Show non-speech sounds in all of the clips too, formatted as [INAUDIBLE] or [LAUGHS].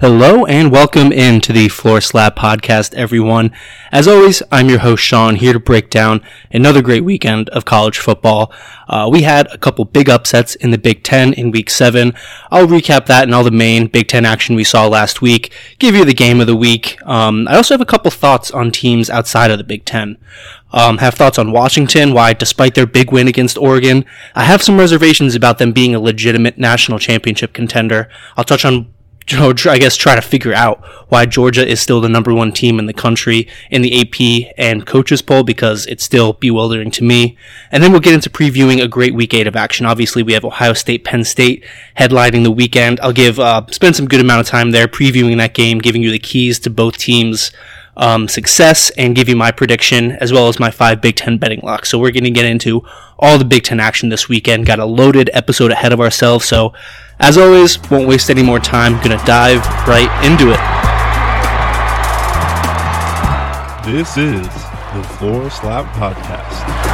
Hello and welcome into the Floor Slab Podcast, everyone. As always, I'm your host, Sean, here to break down another great weekend of college football. Uh, we had a couple big upsets in the Big Ten in week seven. I'll recap that and all the main Big Ten action we saw last week, give you the game of the week. Um, I also have a couple thoughts on teams outside of the Big Ten. Um, have thoughts on Washington, why, despite their big win against Oregon, I have some reservations about them being a legitimate national championship contender. I'll touch on I guess try to figure out why Georgia is still the number one team in the country in the AP and coaches poll because it's still bewildering to me. And then we'll get into previewing a great week eight of action. Obviously, we have Ohio State, Penn State headlining the weekend. I'll give uh, spend some good amount of time there previewing that game, giving you the keys to both teams um, success and give you my prediction as well as my five Big Ten betting locks. So we're going to get into all the Big Ten action this weekend. Got a loaded episode ahead of ourselves. So as always, won't waste any more time. Gonna dive right into it. This is the Floor Slap Podcast.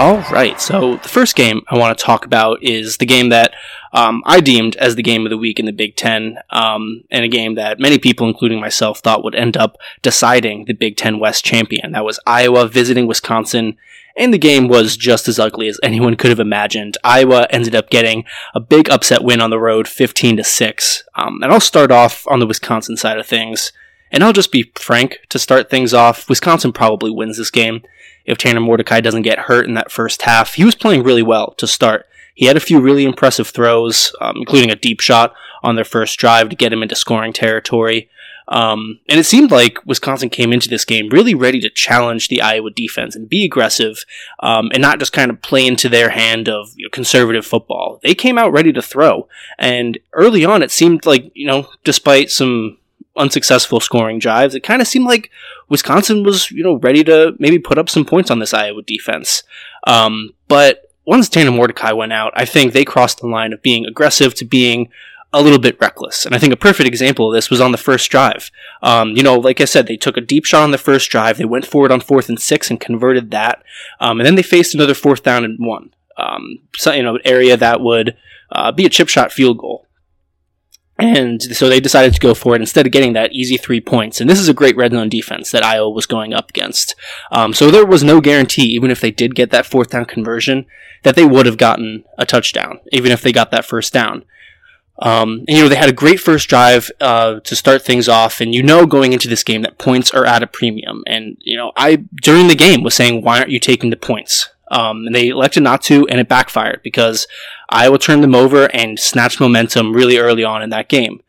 All right, so the first game I want to talk about is the game that um, I deemed as the game of the week in the Big Ten, um, and a game that many people, including myself, thought would end up deciding the Big Ten West champion. That was Iowa visiting Wisconsin, and the game was just as ugly as anyone could have imagined. Iowa ended up getting a big upset win on the road, 15 to six. Um, and I'll start off on the Wisconsin side of things. And I'll just be frank to start things off. Wisconsin probably wins this game if Tanner Mordecai doesn't get hurt in that first half. He was playing really well to start. He had a few really impressive throws, um, including a deep shot on their first drive to get him into scoring territory. Um, and it seemed like Wisconsin came into this game really ready to challenge the Iowa defense and be aggressive um, and not just kind of play into their hand of you know, conservative football. They came out ready to throw. And early on, it seemed like, you know, despite some unsuccessful scoring drives, it kind of seemed like Wisconsin was, you know, ready to maybe put up some points on this Iowa defense. Um, but once Tanner Mordecai went out, I think they crossed the line of being aggressive to being a little bit reckless. And I think a perfect example of this was on the first drive. Um, you know, like I said, they took a deep shot on the first drive. They went forward on fourth and six and converted that. Um, and then they faced another fourth down and one. Um, so, you know, area that would uh, be a chip shot field goal. And so they decided to go for it instead of getting that easy three points. And this is a great red zone defense that Iowa was going up against. Um, so there was no guarantee, even if they did get that fourth down conversion, that they would have gotten a touchdown, even if they got that first down. Um, and, you know, they had a great first drive uh, to start things off, and you know going into this game that points are at a premium. And, you know, I, during the game, was saying, why aren't you taking the points? Um, and they elected not to, and it backfired because Iowa turned them over and snatched momentum really early on in that game.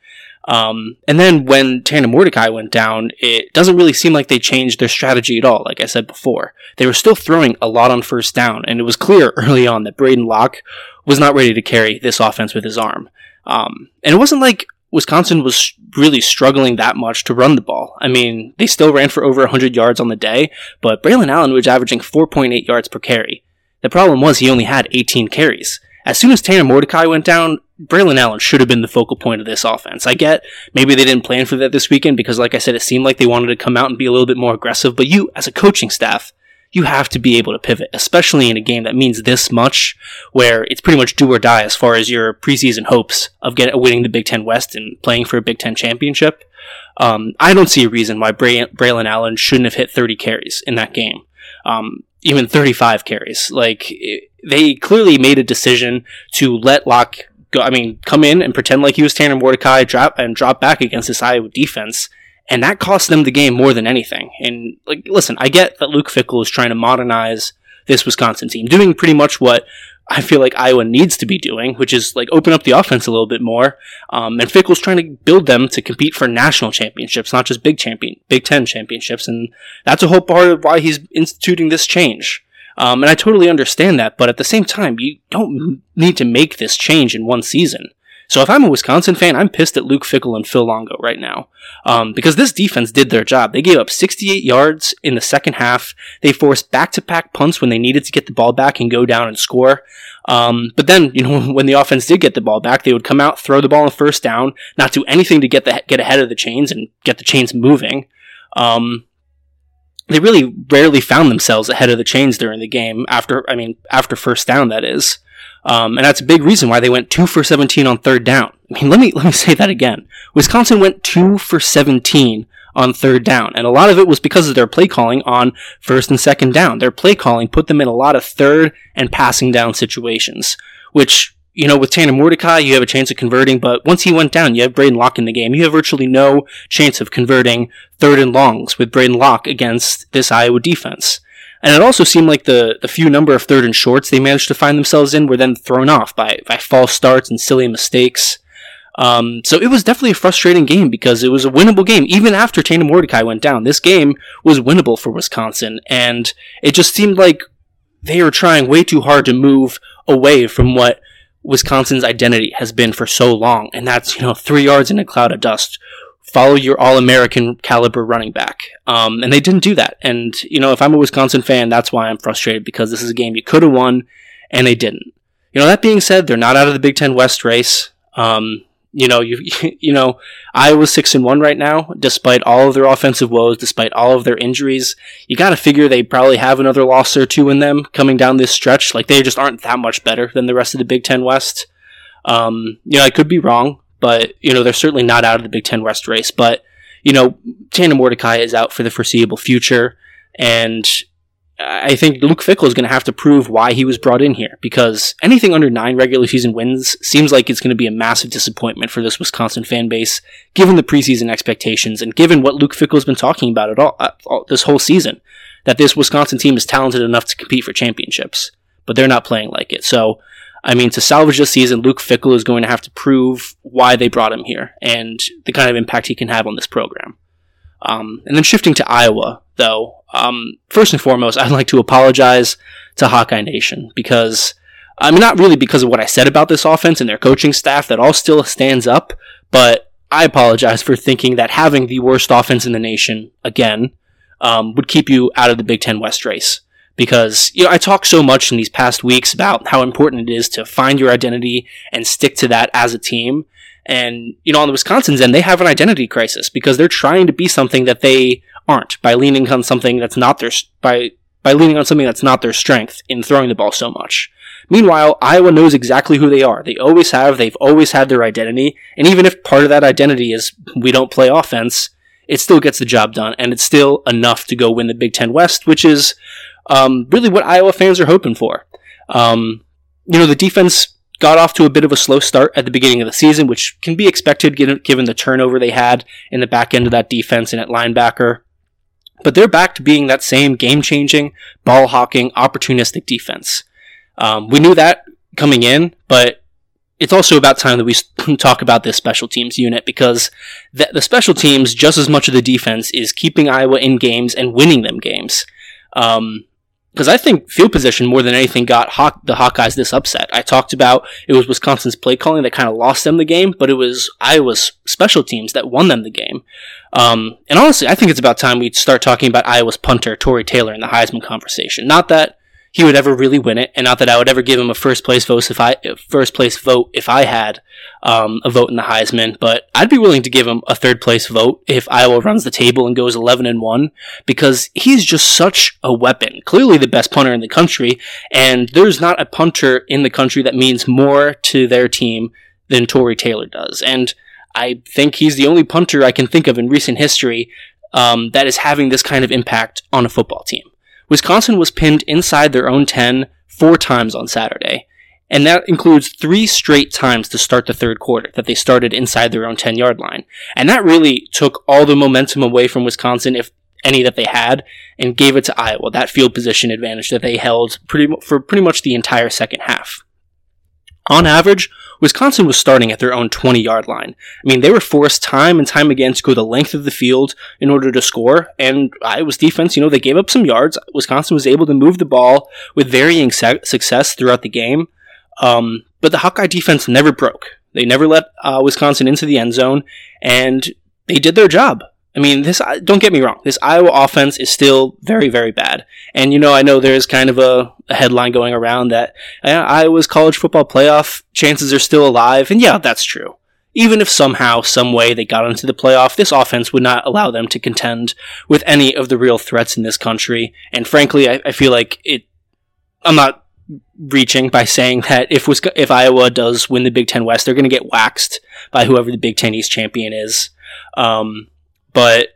Um, and then when Tanner Mordecai went down, it doesn't really seem like they changed their strategy at all. Like I said before, they were still throwing a lot on first down, and it was clear [LAUGHS] early on that Braden Locke was not ready to carry this offense with his arm. Um, and it wasn't like Wisconsin was really struggling that much to run the ball. I mean, they still ran for over 100 yards on the day, but Braylon Allen was averaging 4.8 yards per carry. The problem was he only had 18 carries. As soon as Tanner Mordecai went down, Braylon Allen should have been the focal point of this offense. I get maybe they didn't plan for that this weekend because, like I said, it seemed like they wanted to come out and be a little bit more aggressive. But you, as a coaching staff, you have to be able to pivot, especially in a game that means this much, where it's pretty much do or die as far as your preseason hopes of getting winning the Big Ten West and playing for a Big Ten championship. Um, I don't see a reason why Bray- Braylon Allen shouldn't have hit 30 carries in that game. Um, even 35 carries. Like, it, they clearly made a decision to let Locke go. I mean, come in and pretend like he was Tanner Mordecai, drop and drop back against this Iowa defense, and that cost them the game more than anything. And like, listen, I get that Luke Fickell is trying to modernize this Wisconsin team, doing pretty much what I feel like Iowa needs to be doing, which is like open up the offense a little bit more. Um, and Fickell's trying to build them to compete for national championships, not just Big Champion, Big Ten championships, and that's a whole part of why he's instituting this change. Um, and I totally understand that, but at the same time, you don't need to make this change in one season. So if I'm a Wisconsin fan, I'm pissed at Luke Fickell and Phil Longo right now. Um, because this defense did their job. They gave up 68 yards in the second half. They forced back-to-back punts when they needed to get the ball back and go down and score. Um, but then, you know, [LAUGHS] when the offense did get the ball back, they would come out, throw the ball on first down, not do anything to get the get ahead of the chains and get the chains moving. Um, they really rarely found themselves ahead of the chains during the game after, I mean, after first down, that is. Um, and that's a big reason why they went two for 17 on third down. I mean, let me, let me say that again. Wisconsin went two for 17 on third down. And a lot of it was because of their play calling on first and second down. Their play calling put them in a lot of third and passing down situations, which, you know, with Tanner Mordecai, you have a chance of converting, but once he went down, you have Braden Locke in the game. You have virtually no chance of converting third and longs with Braden Locke against this Iowa defense. And it also seemed like the, the few number of third and shorts they managed to find themselves in were then thrown off by, by false starts and silly mistakes. Um, so it was definitely a frustrating game because it was a winnable game. Even after Tanner Mordecai went down, this game was winnable for Wisconsin. And it just seemed like they were trying way too hard to move away from what Wisconsin's identity has been for so long. And that's, you know, three yards in a cloud of dust. Follow your All American caliber running back. Um, and they didn't do that. And, you know, if I'm a Wisconsin fan, that's why I'm frustrated because this is a game you could have won and they didn't. You know, that being said, they're not out of the Big Ten West race. Um, you know, you [LAUGHS] you know, Iowa's six and one right now, despite all of their offensive woes, despite all of their injuries. You got to figure they probably have another loss or two in them coming down this stretch. Like they just aren't that much better than the rest of the Big Ten West. Um, you know, I could be wrong, but you know, they're certainly not out of the Big Ten West race. But you know, Tanner Mordecai is out for the foreseeable future, and I think Luke Fickell is going to have to prove why he was brought in here because anything under nine regular season wins seems like it's going to be a massive disappointment for this Wisconsin fan base, given the preseason expectations and given what Luke Fickell has been talking about at all, uh, all this whole season, that this Wisconsin team is talented enough to compete for championships, but they're not playing like it. So, I mean, to salvage this season, Luke Fickell is going to have to prove why they brought him here and the kind of impact he can have on this program. Um, and then shifting to Iowa, though, um, first and foremost, I'd like to apologize to Hawkeye Nation because, I mean, not really because of what I said about this offense and their coaching staff, that all still stands up, but I apologize for thinking that having the worst offense in the nation, again, um, would keep you out of the Big Ten West race. Because, you know, I talked so much in these past weeks about how important it is to find your identity and stick to that as a team. And, you know, on the Wisconsin's end, they have an identity crisis because they're trying to be something that they aren't by leaning on something that's not their, by, by leaning on something that's not their strength in throwing the ball so much. Meanwhile, Iowa knows exactly who they are. They always have, they've always had their identity. And even if part of that identity is we don't play offense, it still gets the job done. And it's still enough to go win the Big Ten West, which is, um, really what Iowa fans are hoping for. Um, you know, the defense got off to a bit of a slow start at the beginning of the season, which can be expected given the turnover they had in the back end of that defense and at linebacker. But they're back to being that same game changing, ball hawking, opportunistic defense. Um, we knew that coming in, but it's also about time that we [LAUGHS] talk about this special teams unit because the, the special teams, just as much of the defense, is keeping Iowa in games and winning them games. Um, because I think field position more than anything got Hawk, the Hawkeyes this upset. I talked about it was Wisconsin's play calling that kind of lost them the game, but it was Iowa's special teams that won them the game. Um, and honestly, I think it's about time we start talking about Iowa's punter, Tory Taylor, in the Heisman conversation. Not that he would ever really win it, and not that I would ever give him a first place vote if I first place vote if I had um, a vote in the Heisman. But I'd be willing to give him a third place vote if Iowa runs the table and goes eleven and one because he's just such a weapon. Clearly the best punter in the country, and there's not a punter in the country that means more to their team than Tory Taylor does, and. I think he's the only punter I can think of in recent history um, that is having this kind of impact on a football team. Wisconsin was pinned inside their own 10 four times on Saturday, and that includes three straight times to start the third quarter that they started inside their own 10 yard line. And that really took all the momentum away from Wisconsin, if any that they had, and gave it to Iowa, that field position advantage that they held pretty, for pretty much the entire second half. On average, Wisconsin was starting at their own 20 yard line. I mean, they were forced time and time again to go the length of the field in order to score, and Iowa's defense, you know, they gave up some yards. Wisconsin was able to move the ball with varying success throughout the game, um, but the Hawkeye defense never broke. They never let uh, Wisconsin into the end zone, and they did their job. I mean, this, don't get me wrong, this Iowa offense is still very, very bad. And, you know, I know there's kind of a, a headline going around that Iowa's college football playoff chances are still alive. And yeah, that's true. even if somehow, some way they got into the playoff, this offense would not allow them to contend with any of the real threats in this country. And frankly, I, I feel like it. I'm not reaching by saying that if if Iowa does win the Big Ten West, they're going to get waxed by whoever the Big Ten East champion is. Um, but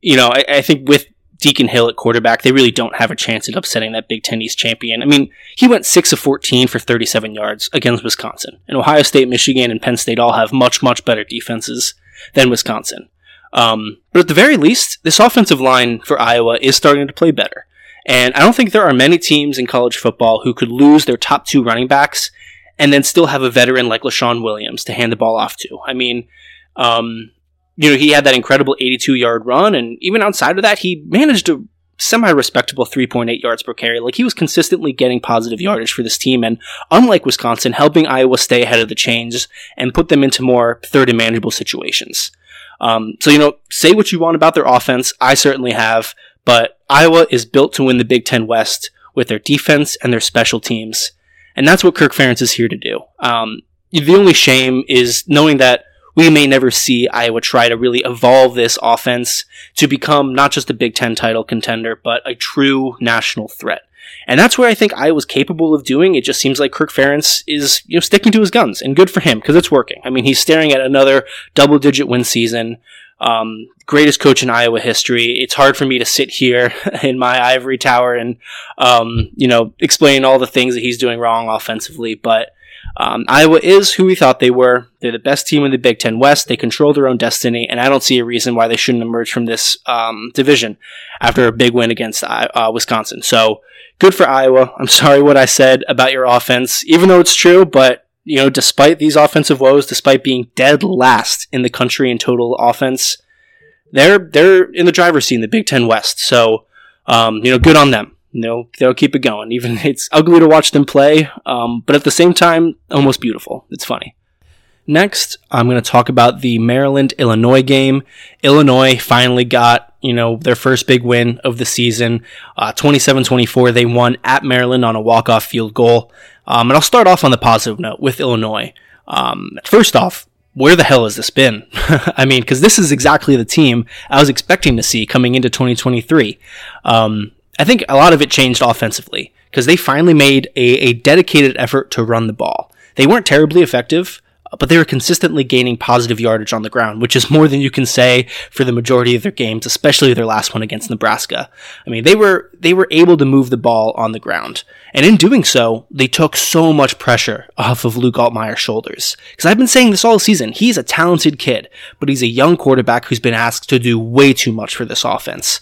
you know, I, I think with Deacon Hill at quarterback, they really don't have a chance at upsetting that Big Ten East champion. I mean, he went 6 of 14 for 37 yards against Wisconsin. And Ohio State, Michigan, and Penn State all have much, much better defenses than Wisconsin. Um, but at the very least, this offensive line for Iowa is starting to play better. And I don't think there are many teams in college football who could lose their top two running backs and then still have a veteran like Leshon Williams to hand the ball off to. I mean, um, you know, he had that incredible 82 yard run, and even outside of that, he managed a semi respectable 3.8 yards per carry. Like he was consistently getting positive yardage for this team, and unlike Wisconsin, helping Iowa stay ahead of the chains and put them into more third and manageable situations. Um, so, you know, say what you want about their offense. I certainly have, but Iowa is built to win the Big Ten West with their defense and their special teams. And that's what Kirk Ferentz is here to do. Um, the only shame is knowing that we may never see Iowa try to really evolve this offense to become not just a Big Ten title contender, but a true national threat. And that's where I think Iowa's capable of doing. It just seems like Kirk Ferentz is, you know, sticking to his guns, and good for him because it's working. I mean, he's staring at another double-digit win season. Um, greatest coach in Iowa history. It's hard for me to sit here [LAUGHS] in my ivory tower and, um, you know, explain all the things that he's doing wrong offensively, but um, Iowa is who we thought they were. They're the best team in the Big Ten West. They control their own destiny, and I don't see a reason why they shouldn't emerge from this um, division after a big win against uh, Wisconsin. So good for Iowa. I'm sorry what I said about your offense, even though it's true, but you know, despite these offensive woes, despite being dead last in the country in total offense, they're they're in the driver's seat in the Big Ten West. So um, you know, good on them they'll they'll keep it going. Even it's ugly to watch them play, um, but at the same time, almost beautiful. It's funny. Next, I'm going to talk about the Maryland Illinois game. Illinois finally got you know their first big win of the season, 27-24. Uh, they won at Maryland on a walk-off field goal. Um, and I'll start off on the positive note with Illinois. Um, first off, where the hell has this been? [LAUGHS] I mean, because this is exactly the team I was expecting to see coming into 2023. Um, I think a lot of it changed offensively because they finally made a, a dedicated effort to run the ball. They weren't terribly effective, but they were consistently gaining positive yardage on the ground, which is more than you can say for the majority of their games, especially their last one against Nebraska. I mean, they were they were able to move the ball on the ground, and in doing so, they took so much pressure off of Luke Altmyer's shoulders. Because I've been saying this all season, he's a talented kid, but he's a young quarterback who's been asked to do way too much for this offense.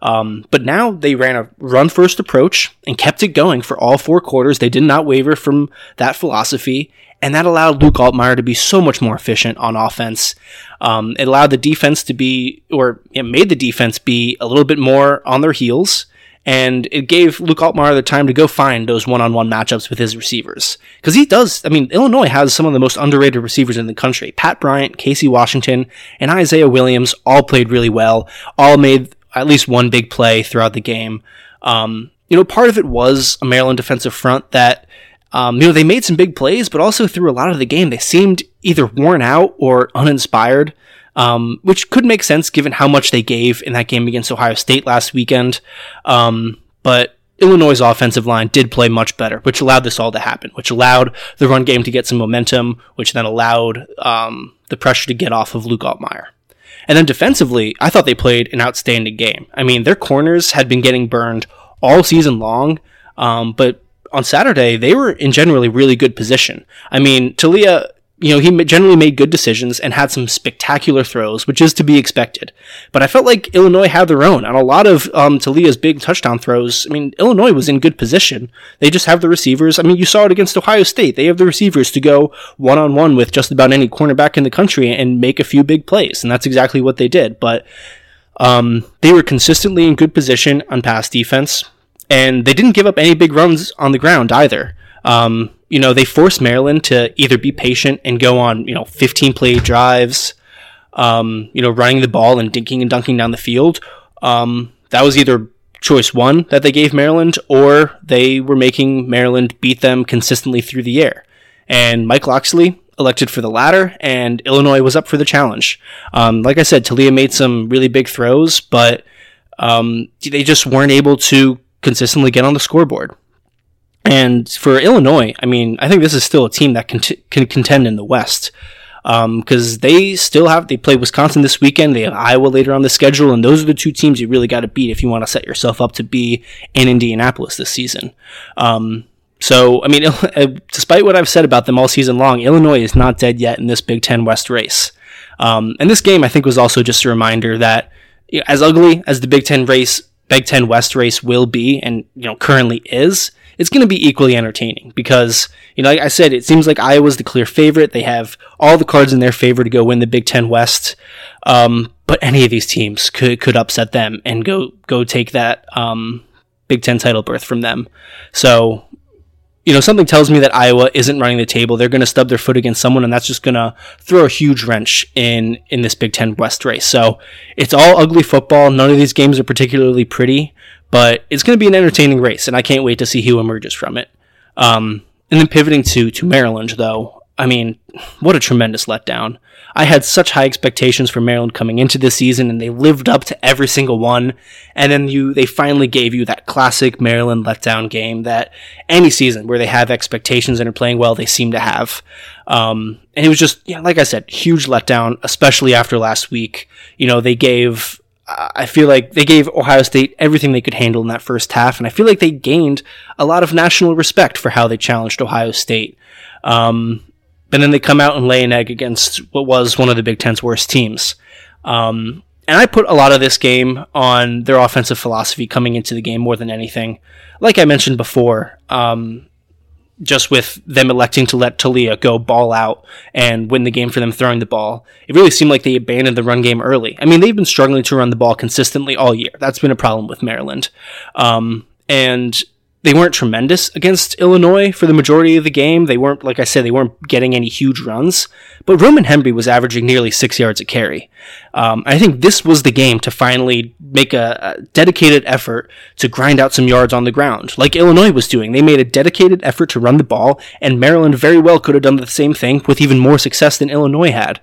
Um, but now they ran a run first approach and kept it going for all four quarters. They did not waver from that philosophy, and that allowed Luke Altmyer to be so much more efficient on offense. Um, it allowed the defense to be, or it made the defense be a little bit more on their heels. And it gave Luke Altmyer the time to go find those one-on-one matchups with his receivers. Because he does, I mean, Illinois has some of the most underrated receivers in the country. Pat Bryant, Casey Washington, and Isaiah Williams all played really well, all made at least one big play throughout the game. Um, you know, part of it was a Maryland defensive front that, um, you know, they made some big plays, but also through a lot of the game, they seemed either worn out or uninspired, um, which could make sense given how much they gave in that game against Ohio State last weekend. Um, but Illinois' offensive line did play much better, which allowed this all to happen, which allowed the run game to get some momentum, which then allowed um, the pressure to get off of Luke Altmyer. And then defensively, I thought they played an outstanding game. I mean, their corners had been getting burned all season long, um, but on Saturday they were in generally really good position. I mean, Taulia you know, he generally made good decisions and had some spectacular throws, which is to be expected. But I felt like Illinois had their own. On a lot of um, Taulia's big touchdown throws, I mean, Illinois was in good position. They just have the receivers. I mean, you saw it against Ohio State. They have the receivers to go one on one with just about any cornerback in the country and make a few big plays. And that's exactly what they did. But um, they were consistently in good position on pass defense. And they didn't give up any big runs on the ground either. Um, you know, they forced Maryland to either be patient and go on, you know, 15 play drives, um, you know, running the ball and dinking and dunking down the field. Um, that was either choice one that they gave Maryland, or they were making Maryland beat them consistently through the air. And Mike Locksley, elected for the latter, and Illinois was up for the challenge. Um, like I said, Taulia made some really big throws, but um, they just weren't able to consistently get on the scoreboard. And for Illinois, I mean, I think this is still a team that can, t- can contend in the West because um, they still have they play Wisconsin this weekend. They have Iowa later on the schedule, and those are the two teams you really got to beat if you want to set yourself up to be in Indianapolis this season. Um, so, I mean, [LAUGHS] uh, despite what I've said about them all season long, Illinois is not dead yet in this Big Ten West race. Um, and this game, I think, was also just a reminder that you know, as ugly as the Big Ten race, Big Ten West race will be, and you know currently is, it's going to be equally entertaining because, you know, like I said, it seems like Iowa's the clear favorite. They have all the cards in their favor to go win the Big Ten West. Um, but any of these teams could, could upset them and go, go take that, um, Big Ten title berth from them. So, you know, something tells me that Iowa isn't running the table. They're going to stub their foot against someone, and that's just going to throw a huge wrench in in this Big Ten West race. So it's all ugly football. None of these games are particularly pretty. But it's going to be an entertaining race, and I can't wait to see who emerges from it. Um, and then pivoting to to Maryland, though, I mean, what a tremendous letdown. I had such high expectations for Maryland coming into this season, and they lived up to every single one. And then you, they finally gave you that classic Maryland letdown game that any season where they have expectations and are playing well, they seem to have. Um, and it was just, yeah, like I said, huge letdown, especially after last week. You know, they gave I feel like they gave Ohio State everything they could handle in that first half, and I feel like they gained a lot of national respect for how they challenged Ohio State. Um, but then they come out and lay an egg against what was one of the Big Ten's worst teams. Um, and I put a lot of this game on their offensive philosophy coming into the game more than anything. Like I mentioned before, um, just with them electing to let Taulia go ball out and win the game for them throwing the ball. It really seemed like they abandoned the run game early. I mean, they've been struggling to run the ball consistently all year. That's been a problem with Maryland. Um, and they weren't tremendous against Illinois for the majority of the game. They weren't, like I said, they weren't getting any huge runs. But Roman Hemby was averaging nearly six yards a carry. Um, I think this was the game to finally make a, a, dedicated effort to grind out some yards on the ground, like Illinois was doing. They made a dedicated effort to run the ball, and Maryland very well could have done the same thing with even more success than Illinois had.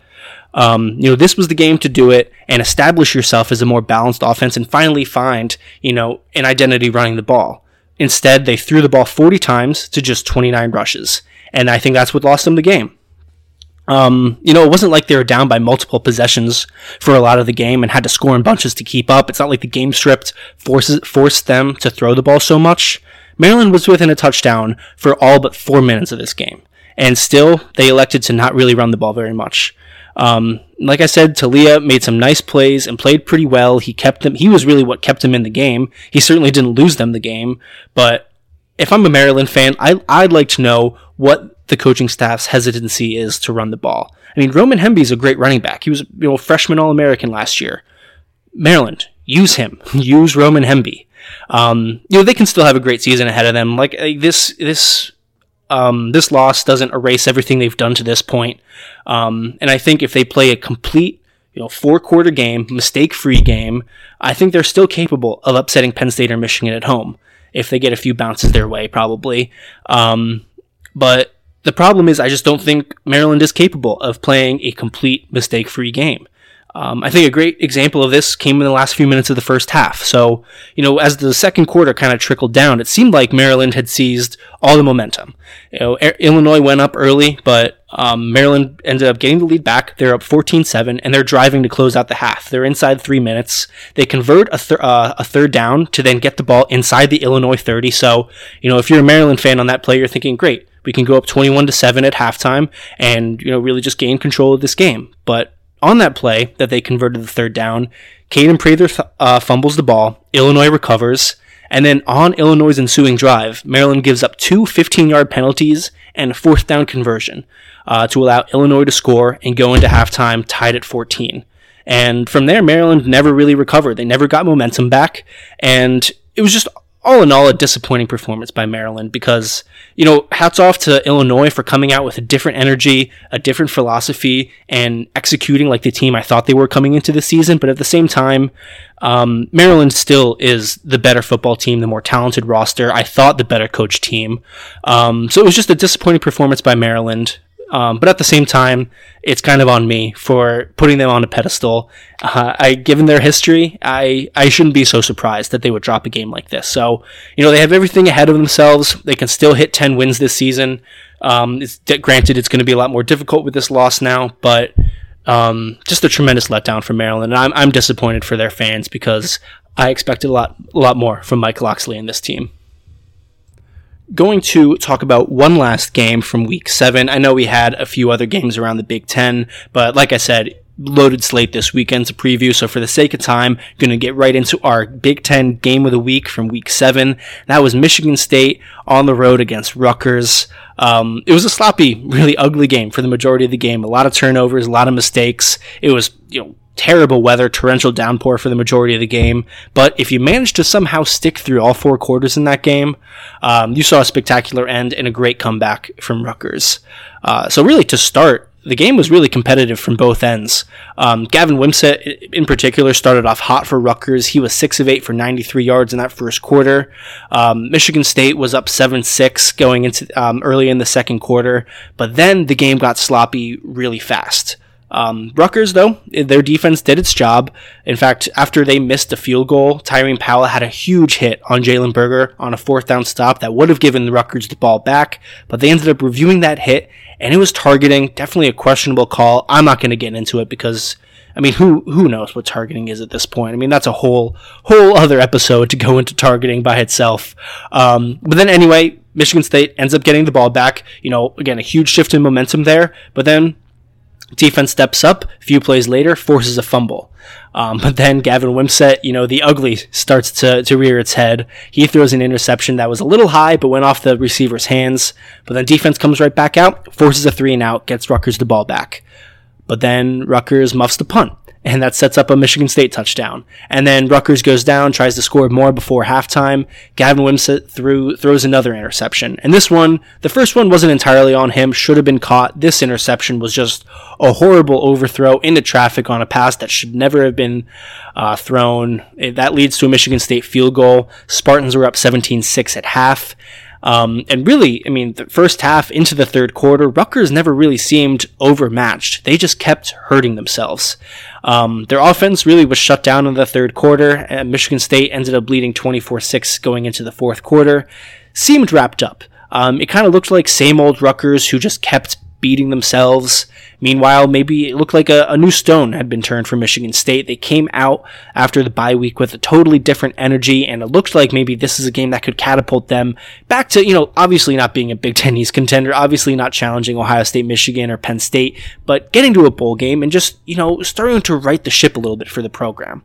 Um, you know, this was the game to do it and establish yourself as a more balanced offense and finally find, you know, an identity running the ball. Instead, they threw the ball 40 times to just 29 rushes. And I think that's what lost them the game. Um, you know, it wasn't like they were down by multiple possessions for a lot of the game and had to score in bunches to keep up. It's not like the game stripped forces, forced them to throw the ball so much. Maryland was within a touchdown for all but four minutes of this game. And still, they elected to not really run the ball very much. Um, like I said, Taulia made some nice plays and played pretty well. He kept them. He was really what kept him in the game. He certainly didn't lose them the game. But if I'm a Maryland fan, I, I'd like to know what the coaching staff's hesitancy is to run the ball. I mean, Roman Hemby is a great running back. He was, you know, freshman All American last year. Maryland, use him. [LAUGHS] use Roman Hemby. Um, you know, they can still have a great season ahead of them. Like uh, this, this um, this loss doesn't erase everything they've done to this point. Um, and I think if they play a complete, you know, four quarter game, mistake free game, I think they're still capable of upsetting Penn State or Michigan at home if they get a few bounces their way, probably. Um, but the problem is, I just don't think Maryland is capable of playing a complete mistake free game. Um, I think a great example of this came in the last few minutes of the first half. So, you know, as the second quarter kind of trickled down, it seemed like Maryland had seized all the momentum. You know, Illinois went up early, but um, Maryland ended up getting the lead back. They're up 14-7, and they're driving to close out the half. They're inside three minutes. They convert a, th- uh, a third down to then get the ball inside the Illinois 30. So, you know, if you're a Maryland fan on that play, you're thinking, great, we can go up 21 to 7 at halftime and, you know, really just gain control of this game. But on that play that they converted the third down, Kaden Prather uh, fumbles the ball, Illinois recovers, and then on Illinois' ensuing drive, Maryland gives up two 15 yard penalties and a fourth down conversion uh, to allow Illinois to score and go into halftime tied at 14. And from there, Maryland never really recovered. They never got momentum back. And it was just all in all, a disappointing performance by Maryland because, you know, hats off to Illinois for coming out with a different energy, a different philosophy, and executing like the team I thought they were coming into the season. But at the same time, um, Maryland still is the better football team, the more talented roster. I thought the better coach team. Um, so it was just a disappointing performance by Maryland. Um, but at the same time, it's kind of on me for putting them on a pedestal. Uh, I, given their history, I, I shouldn't be so surprised that they would drop a game like this. So, you know, they have everything ahead of themselves. They can still hit 10 wins this season. Um, it's, granted, it's going to be a lot more difficult with this loss now, but um, just a tremendous letdown for Maryland. And I'm, I'm disappointed for their fans because I expected a lot, a lot more from Mike Locksley and this team going to talk about one last game from week seven. I know we had a few other games around the Big Ten, but like I said, loaded slate this weekend to preview. So for the sake of time, going to get right into our Big Ten game of the week from week seven. That was Michigan State on the road against Rutgers. Um, it was a sloppy, really ugly game for the majority of the game. A lot of turnovers, a lot of mistakes. It was, you know, terrible weather, torrential downpour for the majority of the game. But if you managed to somehow stick through all four quarters in that game, um, you saw a spectacular end and a great comeback from Rutgers. Uh, so really, to start, the game was really competitive from both ends. Um, Gavin Wimsatt, in particular, started off hot for Rutgers. He was 6 of 8 for 93 yards in that first quarter. Um, Michigan State was up 7 6 going into um, early in the second quarter, but then the game got sloppy really fast. Um, Rutgers, though, their defense did its job. In fact, after they missed a field goal, Tyrene Powell had a huge hit on Jalen Berger on a fourth down stop that would have given the Rutgers the ball back, but they ended up reviewing that hit, and it was targeting. Definitely a questionable call. I'm not going to get into it because. I mean, who who knows what targeting is at this point? I mean, that's a whole whole other episode to go into targeting by itself. Um, but then anyway, Michigan State ends up getting the ball back. You know, again, a huge shift in momentum there. But then Defense steps up. A few plays later, forces a fumble. Um, [LAUGHS] but then Gavin Wimsatt, you know, the ugly starts to, to rear its head. He throws an interception that was a little high, but went off the receiver's hands. But then defense comes right back out, forces a three and out, gets Rutgers the ball back. But then Rutgers muffs the punt and that sets up a Michigan State touchdown. And then Rutgers goes down, tries to score more before halftime. Gavin Wimsatt threw, throws another interception. And this one, the first one wasn't entirely on him, should have been caught. This interception was just a horrible overthrow into traffic on a pass that should never have been uh, thrown. It, that leads to a Michigan State field goal. Spartans were up 17-6 at half. Um, and really, I mean, the first half into the third quarter, Rutgers never really seemed overmatched. They just kept hurting themselves. Um, their offense really was shut down in the third quarter. And Michigan State ended up leading 24-6 going into the fourth quarter. Seemed wrapped up. Um, it kind of looked like same old Rutgers who just kept beating themselves. Meanwhile, maybe it looked like a, a, new stone had been turned for Michigan State. They came out after the bye week with a totally different energy, and it looked like maybe this is a game that could catapult them back to, you know, obviously not being a Big [LAUGHS] Ten East contender, obviously not challenging Ohio State, Michigan, or Penn State, but getting to a bowl game and just, you know, starting to right the ship a little bit for the program.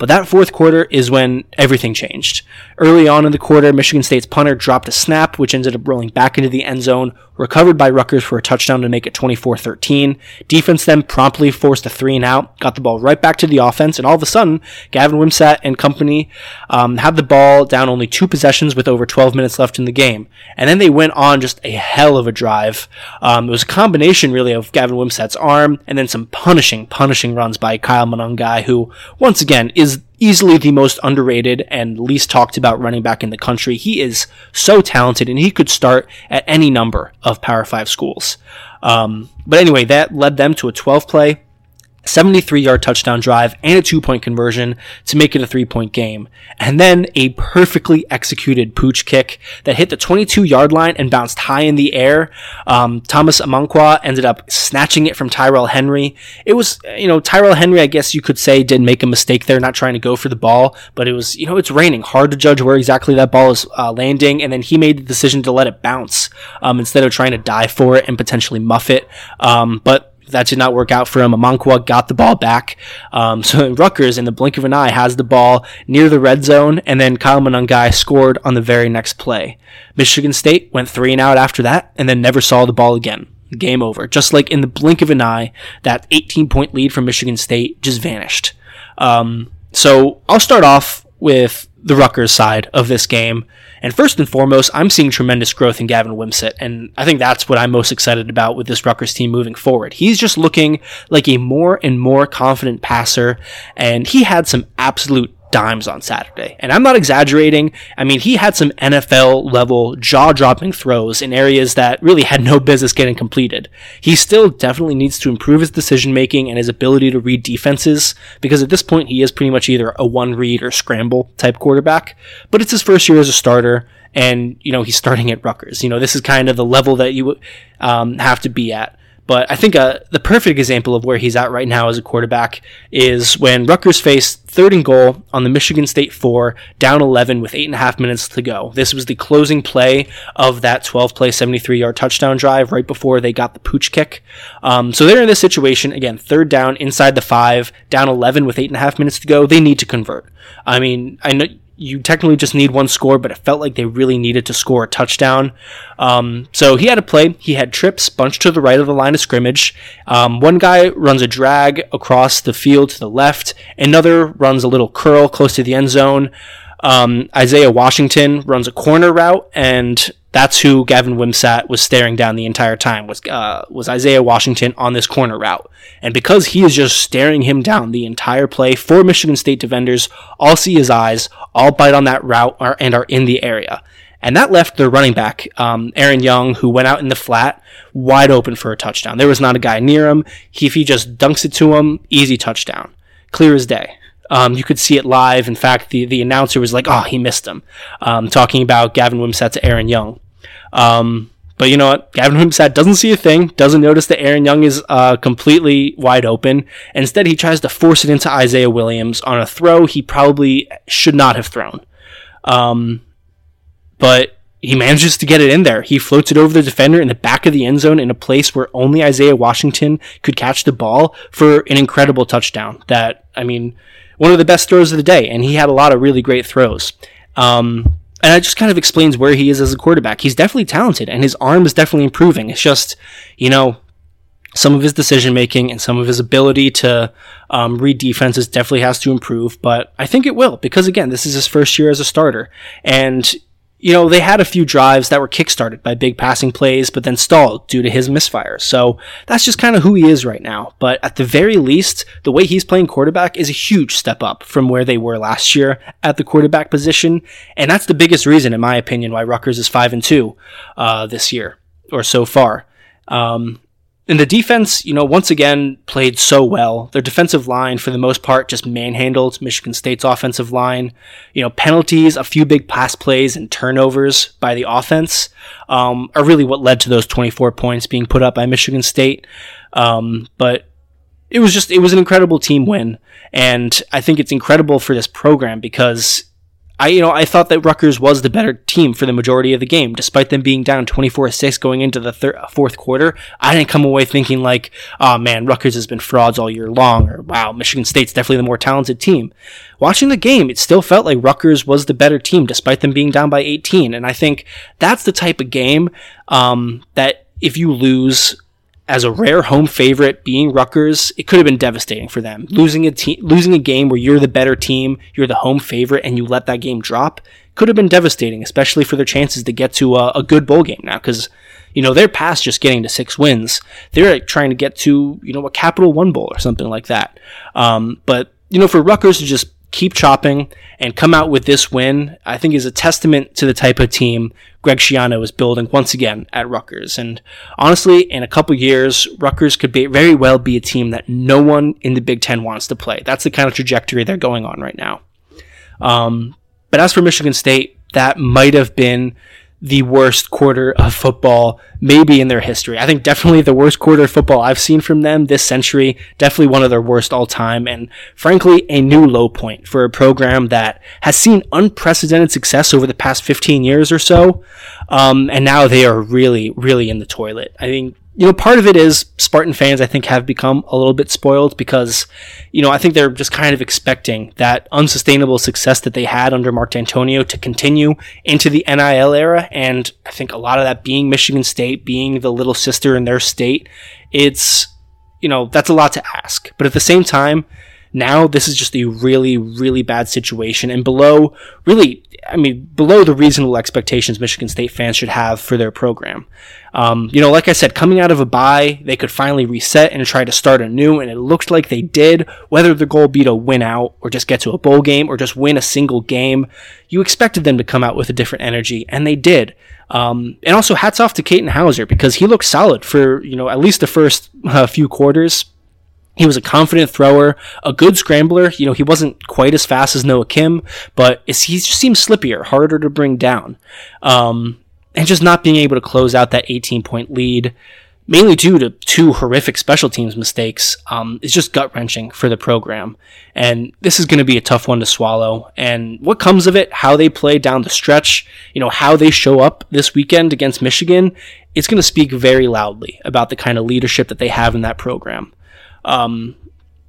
But that fourth quarter is when everything changed. Early on in the quarter, Michigan State's punter dropped a snap, which ended up rolling back into the end zone, recovered by Rutgers for a touchdown to make it 24-13. Defense then promptly forced a three and out, got the ball right back to the offense, and all of a sudden, Gavin Wimsatt and company um, had the ball down only two possessions with over 12 minutes left in the game. And then they went on just a hell of a drive. Um, it was a combination, really, of Gavin Wimsatt's arm and then some punishing, punishing runs by Kyle Monangai, who, once again, is easily the most underrated and least talked about running back in the country. He is so talented and he could start at any number of Power 5 schools. Um, but anyway, that led them to a 12 play 73 yard touchdown drive and a two point conversion to make it a three point game. And then a perfectly executed pooch kick that hit the 22 yard line and bounced high in the air. Um, Thomas Amankwah ended up snatching it from Tyrell Henry. It was, you know, Tyrell Henry, I guess you could say, did make a mistake there, not trying to go for the ball, but it was, you know, it's raining. Hard to judge where exactly that ball is uh, landing. And then he made the decision to let it bounce um, instead of trying to dive for it and potentially muff it. Um, but that did not work out for him. Amankwah got the ball back. Um, [LAUGHS] so Rutgers, in the blink of an eye, has the ball near the red zone, and then Kyle Monangai scored on the very next play. Michigan State went three and out after that, and then never saw the ball again. Game over. Just like in the blink of an eye, that 18 point lead from Michigan State just vanished. Um, so I'll start off with the Rutgers side of this game. And first and foremost, I'm seeing tremendous growth in Gavin Wimsatt, and I think that's what I'm most excited about with this Rutgers team moving forward. He's just looking like a more and more confident passer, and he had some absolute dimes on Saturday. And I'm not exaggerating. I mean, he had some NFL level jaw dropping throws in areas that really had no business getting completed. He still definitely needs to improve his decision making and his ability to read defenses because at this point he is pretty much either a one read or scramble type quarterback. But it's his first year as a starter and, you know, he's starting at Rutgers. You know, this is kind of the level that you um, have to be at. But I think uh, the perfect example of where he's at right now as a quarterback is when Rutgers faced third and goal on the Michigan State 4, down 11 with eight and a half minutes to go. This was the closing play of that 12 play, 73 yard touchdown drive right before they got the pooch kick. Um, so they're in this situation, again, third down inside the five, down 11 with eight and a half minutes to go. They need to convert. I mean, I know you technically just need one score, but it felt like they really needed to score a touchdown. Um, so he had a play. He had trips bunched to the right of the line of scrimmage. Um, one guy runs a drag across the field to the left. Another runs a little curl close to the end zone. Um, Isaiah Washington runs a corner route, and that's who Gavin Wimsatt was staring down the entire time was uh, was Isaiah Washington on this corner route. And because he is just staring him down the entire play, four Michigan State defenders all see his eyes, all bite on that route are, and are in the area. And that left their running back, um, Aaron Young, who went out in the flat, wide open for a touchdown. There was not a guy near him. He, if he just dunks it to him, easy touchdown. Clear as day. Um, you could see it live. In fact, the, the announcer was like, oh, he missed him, um, talking about Gavin Wimsatt to Aaron Young. Um, but you know what? Gavin Wimsatt doesn't see a thing, doesn't notice that Aaron Young is uh, completely wide open. Instead, he tries to force it into Isaiah Williams on a throw he probably should not have thrown. Um, but he manages to get it in there. He floats it over the defender in the back of the end zone in a place where only Isaiah Washington could catch the ball for an incredible touchdown. That, I mean, one of the best throws of the day, and he had a lot of really great throws. Um, and that just kind of explains where he is as a quarterback. He's definitely talented, and his arm is definitely improving. It's just, you know, some of his decision making and some of his ability to um, read defenses definitely has to improve. But I think it will because again, this is his first year as a starter, and you know, they had a few drives that were kickstarted by big passing plays, but then stalled due to his misfires. So that's just kind of who he is right now. But at the very least, the way he's playing quarterback is a huge step up from where they were last year at the quarterback position. And that's the biggest reason, in my opinion, why Rutgers is 5 and 2 uh, this year or so far. Um, and the defense, you know, once again played so well. Their defensive line, for the most part, just manhandled Michigan State's offensive line. You know, penalties, a few big pass plays, and turnovers by the offense um, are really what led to those 24 points being put up by Michigan State. Um, but it was just, it was an incredible team win. And I think it's incredible for this program because I, you know, I thought that Rutgers was the better team for the majority of the game, despite them being down 24-6 going into the thir- fourth quarter. I didn't come away thinking like, oh man, Rutgers has been frauds all year long, or wow, Michigan State's definitely the more talented team. Watching the game, it still felt like Rutgers was the better team, despite them being down by 18. And I think that's the type of game um, that if you lose as a rare home favorite, being Rutgers, it could have been devastating for them. Losing a team, losing a game where you're the better team, you're the home favorite, and you let that game drop could have been devastating, especially for their chances to get to a, a good bowl game now. Because you know they're past just getting to six wins; they're like, trying to get to you know a Capital One bowl or something like that. Um, but you know, for Rutgers to just keep chopping and come out with this win, I think is a testament to the type of team Greg Schiano is building once again at Rutgers. And honestly, in a couple years, Rutgers could be, very well be a team that no one in the Big Ten wants to play. That's the kind of trajectory they're going on right now. Um, but as for Michigan State, that might have been the worst quarter of football maybe in their history. I think definitely the worst quarter of football I've seen from them this century. Definitely one of their worst all time and frankly a new low point for a program that has seen unprecedented success over the past 15 years or so. Um, and now they are really, really in the toilet. I think you know, part of it is Spartan fans, I think, have become a little bit spoiled because, you know, I think they're just kind of expecting that unsustainable success that they had under Mark Dantonio to continue into the NIL era. And I think a lot of that being Michigan State, being the little sister in their state, it's, you know, that's a lot to ask. But at the same time, Now this is just a really, really bad situation and below, really, I mean, below the reasonable expectations Michigan State fans should have for their program. Um, you know, like I said, coming out of a bye, they could finally reset and try to start anew, and it looked like they did. Whether the goal be to win out or just get to a bowl game or just win a single game, you expected them to come out with a different energy, and they did. Um, and also hats off to Katin Houser because he looked solid for you know at least the first uh, few quarters. He was a confident thrower, a good scrambler. You know, he wasn't quite as fast as Noah Kim, but he just seems slippier, harder to bring down. Um, and just not being able to close out that 18 point lead, mainly due to two horrific special teams mistakes, um, is just gut wrenching for the program. And this is going to be a tough one to swallow. And what comes of it, how they play down the stretch, you know, how they show up this weekend against Michigan, it's going to speak very loudly about the kind of leadership that they have in that program. Um,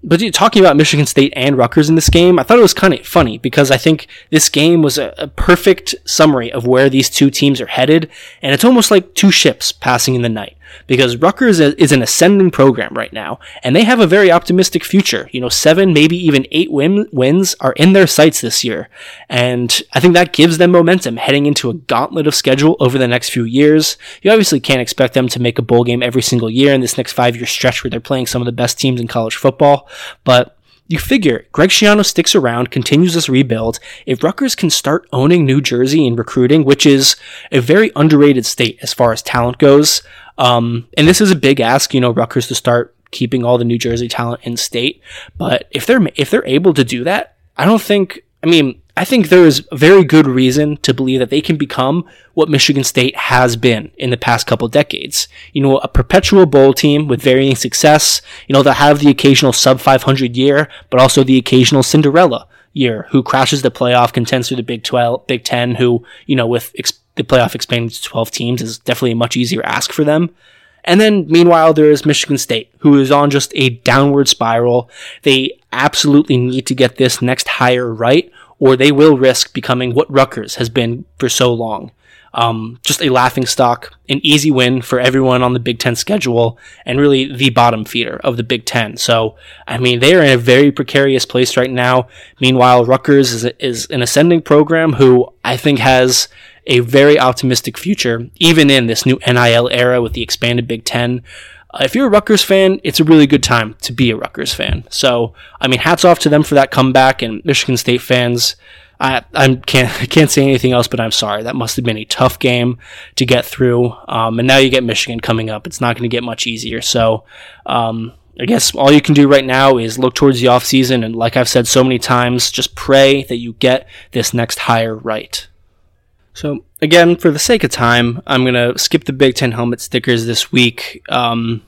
but talking about Michigan State and Rutgers in this game, I thought it was kind of funny because I think this game was a, a, perfect summary of where these two teams are headed, and it's almost like two ships passing in the night because Rutgers is an ascending program right now, and they have a very optimistic future. You know, seven, maybe even eight win- wins are in their sights this year, and I think that gives them momentum heading into a gauntlet of schedule over the next few years. You obviously can't expect them to make a bowl game every single year in this next five year stretch where they're playing some of the best teams in college football, but you figure Greg Schiano sticks around, continues this rebuild. If Rutgers can start owning New Jersey in recruiting, which is a very underrated state as far as talent goes, um, and this is a big ask, you know, Rutgers to start keeping all the New Jersey talent in state. But if they're if they're able to do that, I don't think. I mean, I think there is very good reason to believe that they can become what Michigan State has been in the past couple decades. You know, a perpetual bowl team with varying success. You know, they'll have the occasional sub 500 year, but also the occasional Cinderella year who crashes the playoff, contends through the Big 12, Big 10, who, you know, with the playoff expanded to 12 teams is definitely a much easier ask for them. And then, meanwhile, there is Michigan State, who is on just a downward spiral. They absolutely need to get this next hire right, or they will risk becoming what Rutgers has been for so long. Um, just a laughing stock, an easy win for everyone on the Big Ten schedule, and really the bottom feeder of the Big Ten. So, I mean, they are in a very precarious place right now. Meanwhile, Rutgers is, is an ascending program who I think has a very optimistic future, even in this new NIL era with the expanded Big Ten. Uh, if you're a Rutgers fan, it's a really good time to be a Rutgers fan. So, I mean, hats off to them for that comeback, and Michigan State fans. I, I can't [LAUGHS] I can't say anything else, but I'm sorry. That must have been a tough game to get through. Um, and now you get Michigan coming up. It's not going to get much easier. So, um, I guess all you can do right now is look towards the off season, and like I've said so many times, just pray that you get this next hire right. So again, for the sake of time, I'm gonna skip the Big Ten helmet stickers this week, um,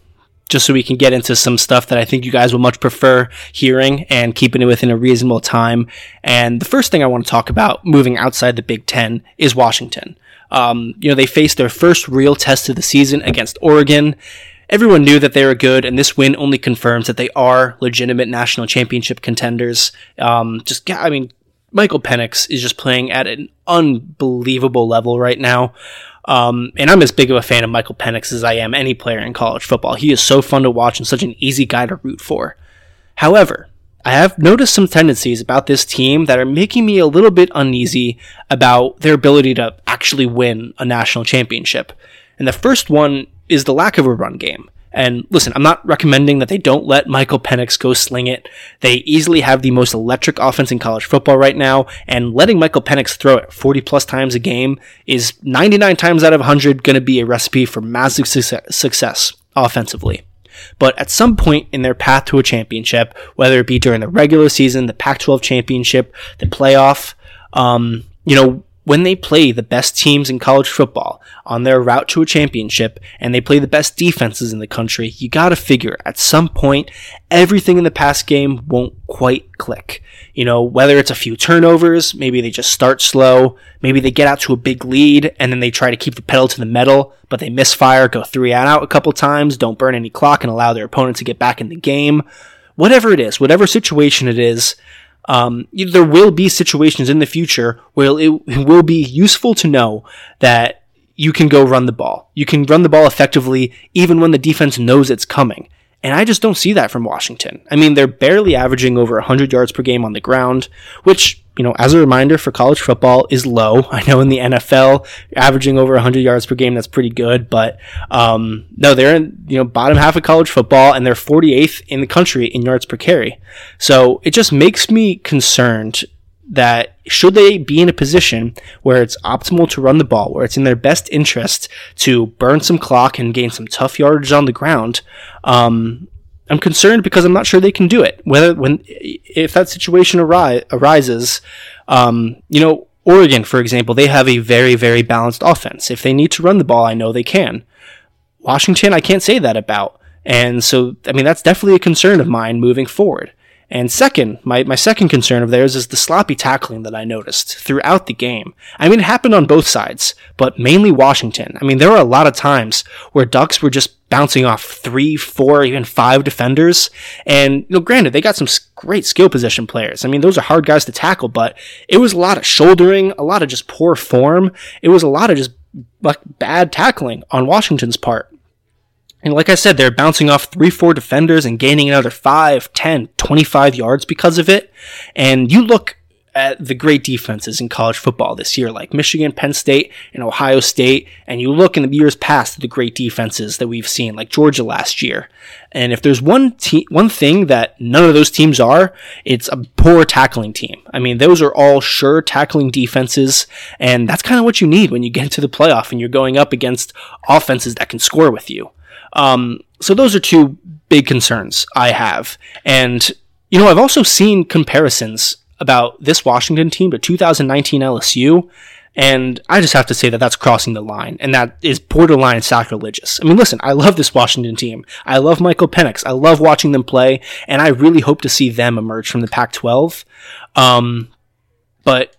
just so we can get into some stuff that I think you guys will much prefer hearing and keeping it within a reasonable time. And the first thing I want to talk about, moving outside the Big Ten, is Washington. Um, you know, they faced their first real test of the season against Oregon. Everyone knew that they were good, and this win only confirms that they are legitimate national championship contenders. Um, just, I mean, Michael Penix is just playing at an unbelievable level right now. Um, and I'm as big of a fan of Michael Penix as I am any player in college football. He is so fun to watch and such an easy guy to root for. However, I have noticed some tendencies about this team that are making me a little bit uneasy about their ability to actually win a national championship. And the first one is the lack of a run game. And listen, I'm not recommending that they don't let Michael Penix go sling it. They easily have the most electric offense in college football right now, and letting Michael Penix throw it 40 plus times a game is 99 times out of 100 going to be a recipe for massive success offensively. But at some point in their path to a championship, whether it be during the regular season, the Pac 12 championship, the playoff, um, you know, when they play the best teams in college football on their route to a championship and they play the best defenses in the country, you gotta figure at some point everything in the past game won't quite click. You know, whether it's a few turnovers, maybe they just start slow, maybe they get out to a big lead and then they try to keep the pedal to the metal, but they misfire, go three and out a couple times, don't burn any clock and allow their opponent to get back in the game. Whatever it is, whatever situation it is, um, there will be situations in the future where it will be useful to know that you can go run the ball. You can run the ball effectively even when the defense knows it's coming. And I just don't see that from Washington. I mean, they're barely averaging over 100 yards per game on the ground, which, you know, as a reminder for college football is low. [LAUGHS] I know in the NFL, averaging over 100 yards per game, that's pretty good. But, um, no, they're in, you know, bottom half of college football and they're 48th in the country in yards per carry. So it just makes me concerned that should they be in a position where it's optimal to run the ball, where it's in their best interest to burn some clock and gain some tough yardage on the ground, um, I'm concerned because I'm not sure they can do it. Whether when if that situation ari- arises, um, you know, Oregon, for example, they have a very very balanced offense. If they need to run the ball, I know they can. Washington, I can't say that about. And so, I mean, that's definitely a concern of mine moving forward. And second, my, my second concern of theirs is the sloppy tackling that I noticed throughout the game. I mean, it happened on both sides, but mainly Washington. I mean, there were a lot of times where Ducks were just bouncing off three, four, even five defenders. And, you know, granted, they got some great skill position players. I mean, those are hard guys to tackle, but it was a lot of shouldering, a lot of just poor form. It was a lot of just like bad tackling on Washington's part. And like I said, they're bouncing off three, four defenders and gaining another 5, 10, 25 yards because of it. And you look at the great defenses in college football this year, like Michigan, Penn State, and Ohio State, and you look in the years past at the great defenses that we've seen, like Georgia last year. And if there's one te- one thing that none of those teams are, it's a poor tackling team. I mean, those are all sure tackling defenses, and that's kind of what you need when you get into the playoff and you're going up against offenses that can score with you. Um, so those are two big concerns I have. And, you know, I've also seen comparisons about this Washington team to 2019 LSU. And I just have to say that that's crossing the line, and that is borderline sacrilegious. I mean, listen, I love this Washington team. I love Michael Penix. I love watching them play, and I really hope to see them emerge from the Pac 12. Um, but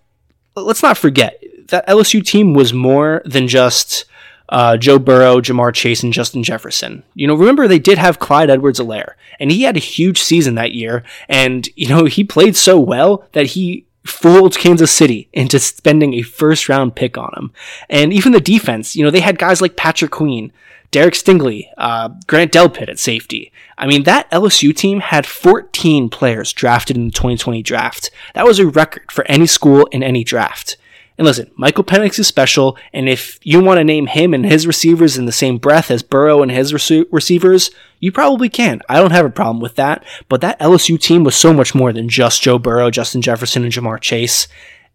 let's not forget that LSU team was more than just uh, Joe Burrow, Ja'Marr Chase, and Justin Jefferson. You know, remember they did have Clyde Edwards-Helaire, and he had a huge season that year. And, you know, he played so well that he fooled Kansas City into spending a first round pick on him. And even the defense, you know, they had guys like Patrick Queen, Derek Stingley, uh, Grant Delpit at safety. I mean, that LSU team had 14 players drafted in the 2020 draft. That was a record for any school in any draft. And listen, Michael Penix is special, and if you want to name him and his receivers in the same breath as Burrow and his rec- receivers, you probably can. I don't have a problem with that, but that LSU team was so much more than just Joe Burrow, Justin Jefferson, and Ja'Marr Chase.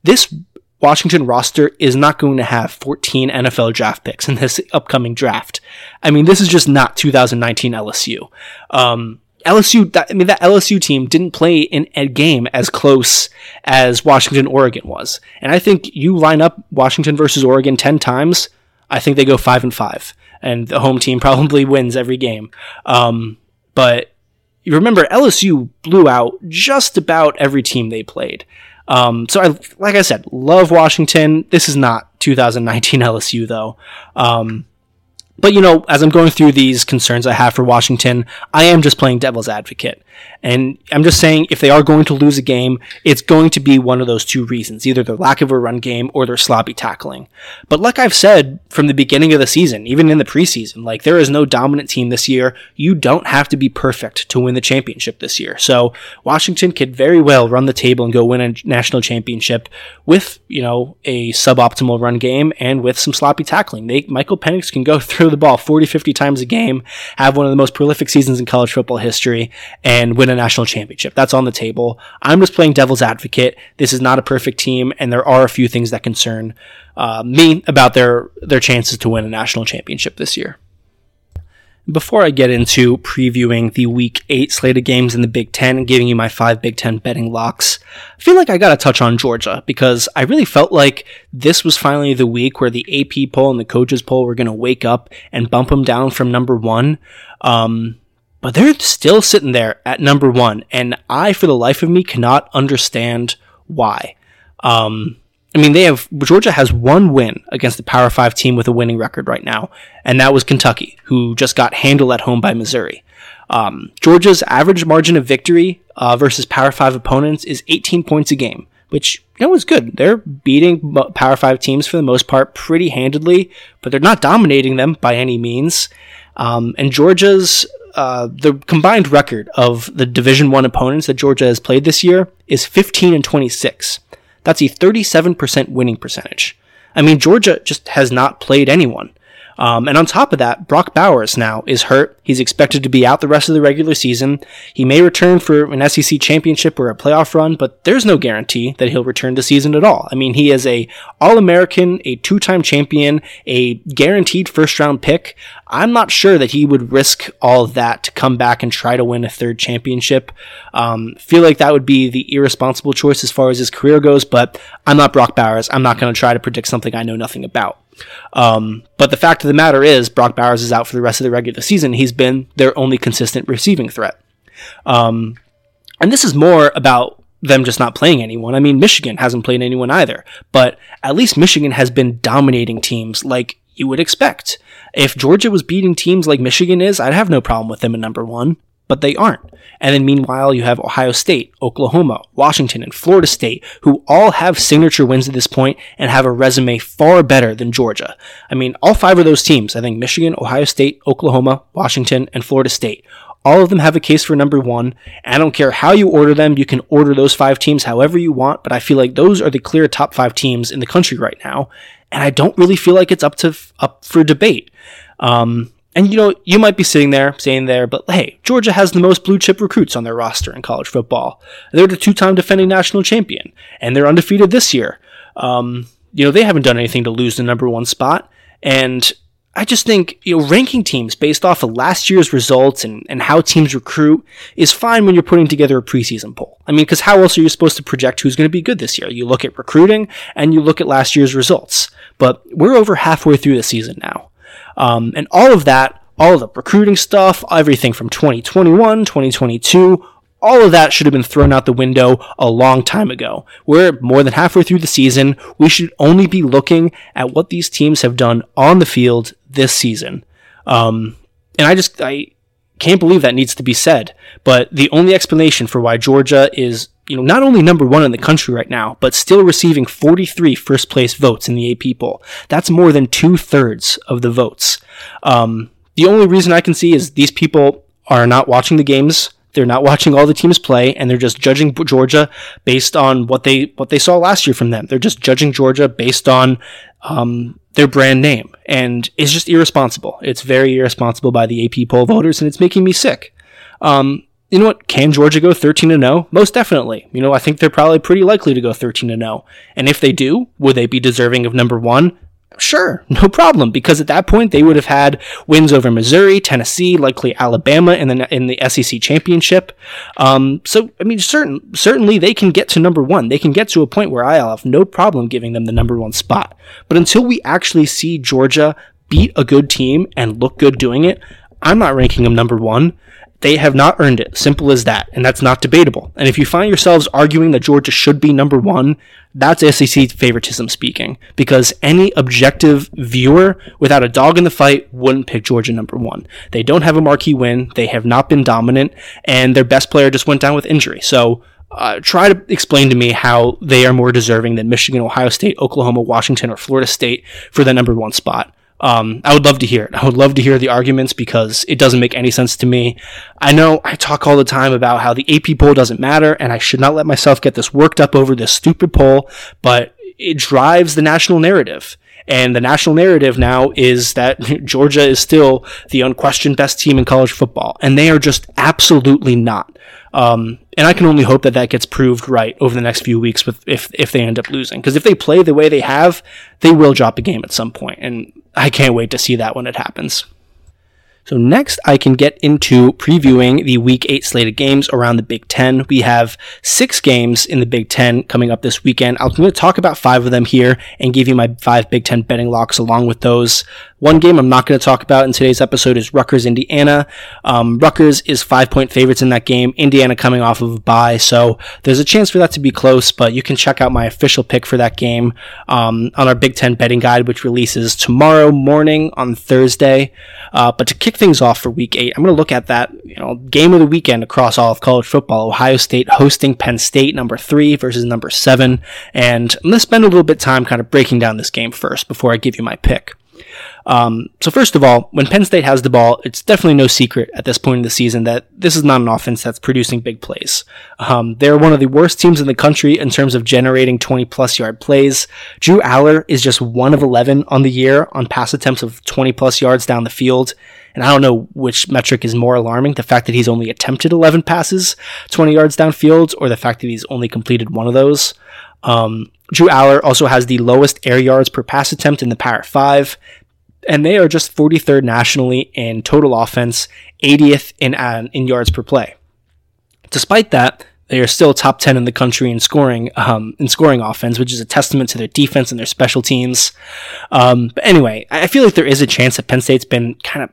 This Washington roster is not going to have 14 NFL draft picks in this upcoming draft. I mean, this is just not 2019 LSU. Um, LSU, I mean, that LSU team didn't play in a game as close as Washington, Oregon was. And I think you line up Washington versus Oregon 10 times, I think they go 5 and 5. And the home team [LAUGHS] probably wins every game. Um, but you remember, LSU blew out just about every team they played. Um, so, I, like I said, love Washington. This is not 2019 LSU, though. Um, but you know, as I'm going through these concerns I have for Washington, I am just playing devil's advocate. And I'm just saying, if they are going to lose a game, it's going to be one of those two reasons either their lack of a run game or their sloppy tackling. But like I've said from the beginning of the season, even in the preseason, like there is no dominant team this year. You don't have to be perfect to win the championship this year. So Washington could very well run the table and go win a national championship with, you know, a suboptimal run game and with some sloppy tackling. They, Michael Penix can go [LAUGHS] through the ball 40, 50 times a game, have one of the most prolific seasons in college football history, and win a national championship. That's on the table. I'm just playing devil's advocate. This is not a perfect team, and there are a few things that concern uh, me about their their chances to win a national championship this year. Before I get into previewing the Week 8 slate of games in the Big Ten and giving you my five Big Ten betting locks, I feel like I gotta touch on Georgia because I really felt like this was finally the week where the AP poll and the coaches poll were gonna wake up and bump them down from number one. Um, but they're still sitting there at number one, and I, for the life of me, cannot understand why. Um, I mean, they have Georgia has one win against the Power Five team with a winning record right now, and that was Kentucky, who just got handled at home by Missouri. Um, Georgia's average margin of victory uh, versus Power Five opponents is 18 points a game, which you know is good. They're beating Power Five teams for the most part pretty handedly, but they're not dominating them by any means. Um, and Georgia's uh, the combined record of the Division One opponents that Georgia has played this year is 15 and 26. That's a 37% winning percentage. I mean, Georgia just has not played anyone. Um, and on top of that, Brock Bowers now is hurt. He's expected to be out the rest of the regular season. He may return for an SEC championship or a playoff run, but there's no guarantee that he'll return the season at all. I mean, he is a All-American, a two-time champion, a guaranteed first-round pick. I'm not sure that he would risk all that to come back and try to win a third championship. Um, feel like that would be the irresponsible choice as far as his career goes, but I'm not Brock Bowers. I'm not going to try to predict something I know nothing about. Um, but the fact of the matter is, Brock Bowers is out for the rest of the regular season. He's been their only consistent receiving threat. Um, and this is more about them just not playing anyone. I mean, Michigan hasn't played anyone either, but at least Michigan has been dominating teams like you would expect. If Georgia was beating teams like Michigan is, I'd have no problem with them at number one but they aren't. And then meanwhile, you have Ohio State, Oklahoma, Washington, and Florida State, who all have signature wins at this point and have a resume far better than Georgia. I mean, all five of those teams, I think Michigan, Ohio State, Oklahoma, Washington, and Florida State, all of them have a case for number one. I don't care how you order them. You can order those five teams however you want, but I feel like those are the clear top five teams in the country right now. And I don't really feel like it's up to, up for debate. Um, and you know, you might be sitting there saying there, but hey, Georgia has the most blue chip recruits on their roster in college football. They're the two time defending national champion, and they're undefeated this year. Um, you know, they haven't done anything to lose the number one spot. And I just think, you know, ranking teams based off of last year's results and, and how teams recruit is fine when you're putting together a preseason poll. I mean, because how else are you supposed to project who's going to be good this year? You look at recruiting and you look at last year's results. But we're over halfway through the season now. Um, and all of that, all of the recruiting stuff, everything from 2021, 2022, all of that should have been thrown out the window a long time ago. We're more than halfway through the season. We should only be looking at what these teams have done on the field this season. Um, and I just, I can't believe that needs to be said. But the only explanation for why Georgia is you know, not only number one in the country right now, but still receiving 43 first place votes in the AP poll. That's more than two thirds of the votes. Um, the only reason I can see is these people are not watching the games. They're not watching all the teams play, and they're just judging Georgia based on what they what they saw last year from them. They're just judging Georgia based on um, their brand name, and it's just irresponsible. It's very irresponsible by the AP poll voters, and it's making me sick. Um, you know what? Can Georgia go 13 to 0? Most definitely. You know, I think they're probably pretty likely to go 13 to 0. And if they do, would they be deserving of number 1? Sure, no problem, because at that point they would have had wins over Missouri, Tennessee, likely Alabama in the in the SEC championship. Um, so I mean, certain certainly they can get to number one. They can get to a point where I'll have no problem giving them the number one spot. But until we actually see Georgia beat a good team and look good doing it, I'm not ranking them number one. They have not earned it. Simple as that. And that's not debatable. And if you find yourselves arguing that Georgia should be number one, that's SEC favoritism speaking. Because any objective viewer without a dog in the fight wouldn't pick Georgia number one. They don't have a marquee win. They have not been dominant. And their best player just went down with injury. So uh, try to explain to me how they are more deserving than Michigan, Ohio State, Oklahoma, Washington, or Florida State for the number one spot. Um, I would love to hear it. I would love to hear the arguments because it doesn't make any sense to me. I know I talk all the time about how the AP poll doesn't matter and I should not let myself get this worked up over this stupid poll, but it drives the national narrative. And the national narrative now is that [LAUGHS] Georgia is still the unquestioned best team in college football. And they are just absolutely not. Um, and I can only hope that that gets proved right over the next few weeks with if if they end up losing. Because if they play the way they have, they will drop a game at some point, and I can't wait to see that when it happens. So next, I can get into previewing the Week 8 slated games around the Big Ten. We have six games in the Big Ten coming up this weekend. I'm going to talk about five of them here and give you my five Big Ten betting locks along with those. One game I'm not going to talk about in today's episode is Rutgers, Indiana. Um, Rutgers is five point favorites in that game. Indiana coming off of a bye, so there's a chance for that to be close. But you can check out my official pick for that game um, on our Big Ten betting guide, which releases tomorrow morning on Thursday. Uh, but to kick things off for Week Eight, I'm going to look at that you know game of the weekend across all of college football. Ohio State hosting Penn State, number three versus number seven, and I'm going to spend a little bit of time kind of breaking down this game first before I give you my pick. Um, so first of all, when Penn State has the ball, it's definitely no secret at this point in the season that this is not an offense that's producing big plays. Um, they're one of the worst teams in the country in terms of generating 20 plus yard plays. Drew Allar is just one of 11 on the year on pass attempts of 20 plus yards down the field. And I don't know which metric is more alarming, the fact that he's only attempted 11 passes 20 yards downfield or the fact that he's only completed one of those. Um, Drew Allar also has the lowest air yards per pass attempt in the Power 5, and they are just 43rd nationally in total offense, 80th in, uh, in yards per play. Despite that, they are still top 10 in the country in scoring, um, in scoring offense, which is a testament to their defense and their special teams. Um, but anyway, I feel like there is a chance that Penn State's been kind of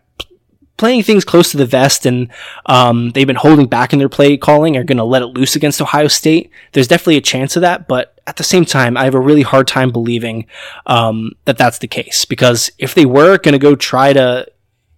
playing things close to the vest and um, they've been holding back in their play calling are going to let it loose against Ohio State. There's definitely a chance of that, but at the same time, I have a really hard time believing um, that that's the case because if they were going to go try to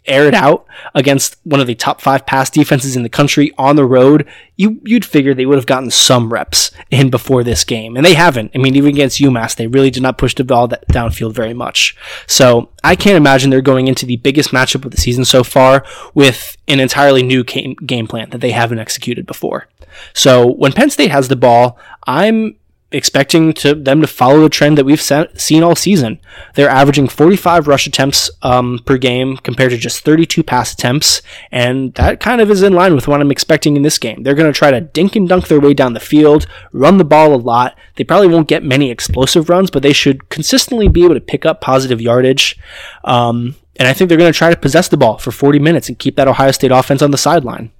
air it out against one of the top five pass defenses in the country on the road, you you'd figure they would have gotten some reps in before this game, and they haven't. I mean, even against UMass, they really did not push the ball that downfield very much. So I can't imagine they're going into the biggest matchup of the season so far with an entirely new game plan that they haven't executed before. So when Penn State has the ball, I'm expecting to them to follow the trend that we've seen all season. They're averaging 45 rush attempts um, per game compared to just 32 pass attempts, and that kind of is in line with what I'm expecting in this game. They're going to try to dink and dunk their way down the field, run the ball a lot. They probably won't get many explosive runs, but they should consistently be able to pick up positive yardage. Um, and I think they're going to try to possess the ball for 40 minutes and keep that Ohio State offense on the sideline.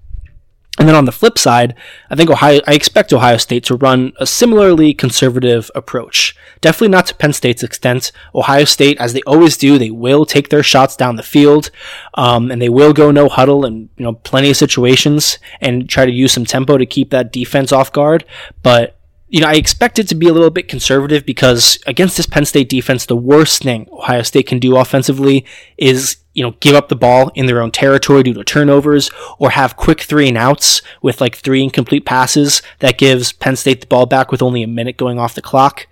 And then on the flip side, I think Ohio, I expect Ohio State to run a similarly conservative approach. Definitely not to Penn State's extent. Ohio State, as they always do, they will take their shots down the field, um, and they will go no huddle and you know plenty of situations and try to use some tempo to keep that defense off guard. But you know, I expect it to be a little bit conservative because against this Penn State defense, the worst thing Ohio State can do offensively is, you know, give up the ball in their own territory due to turnovers or have quick three and outs with like three incomplete passes that gives Penn State the ball back with only a minute going off the clock.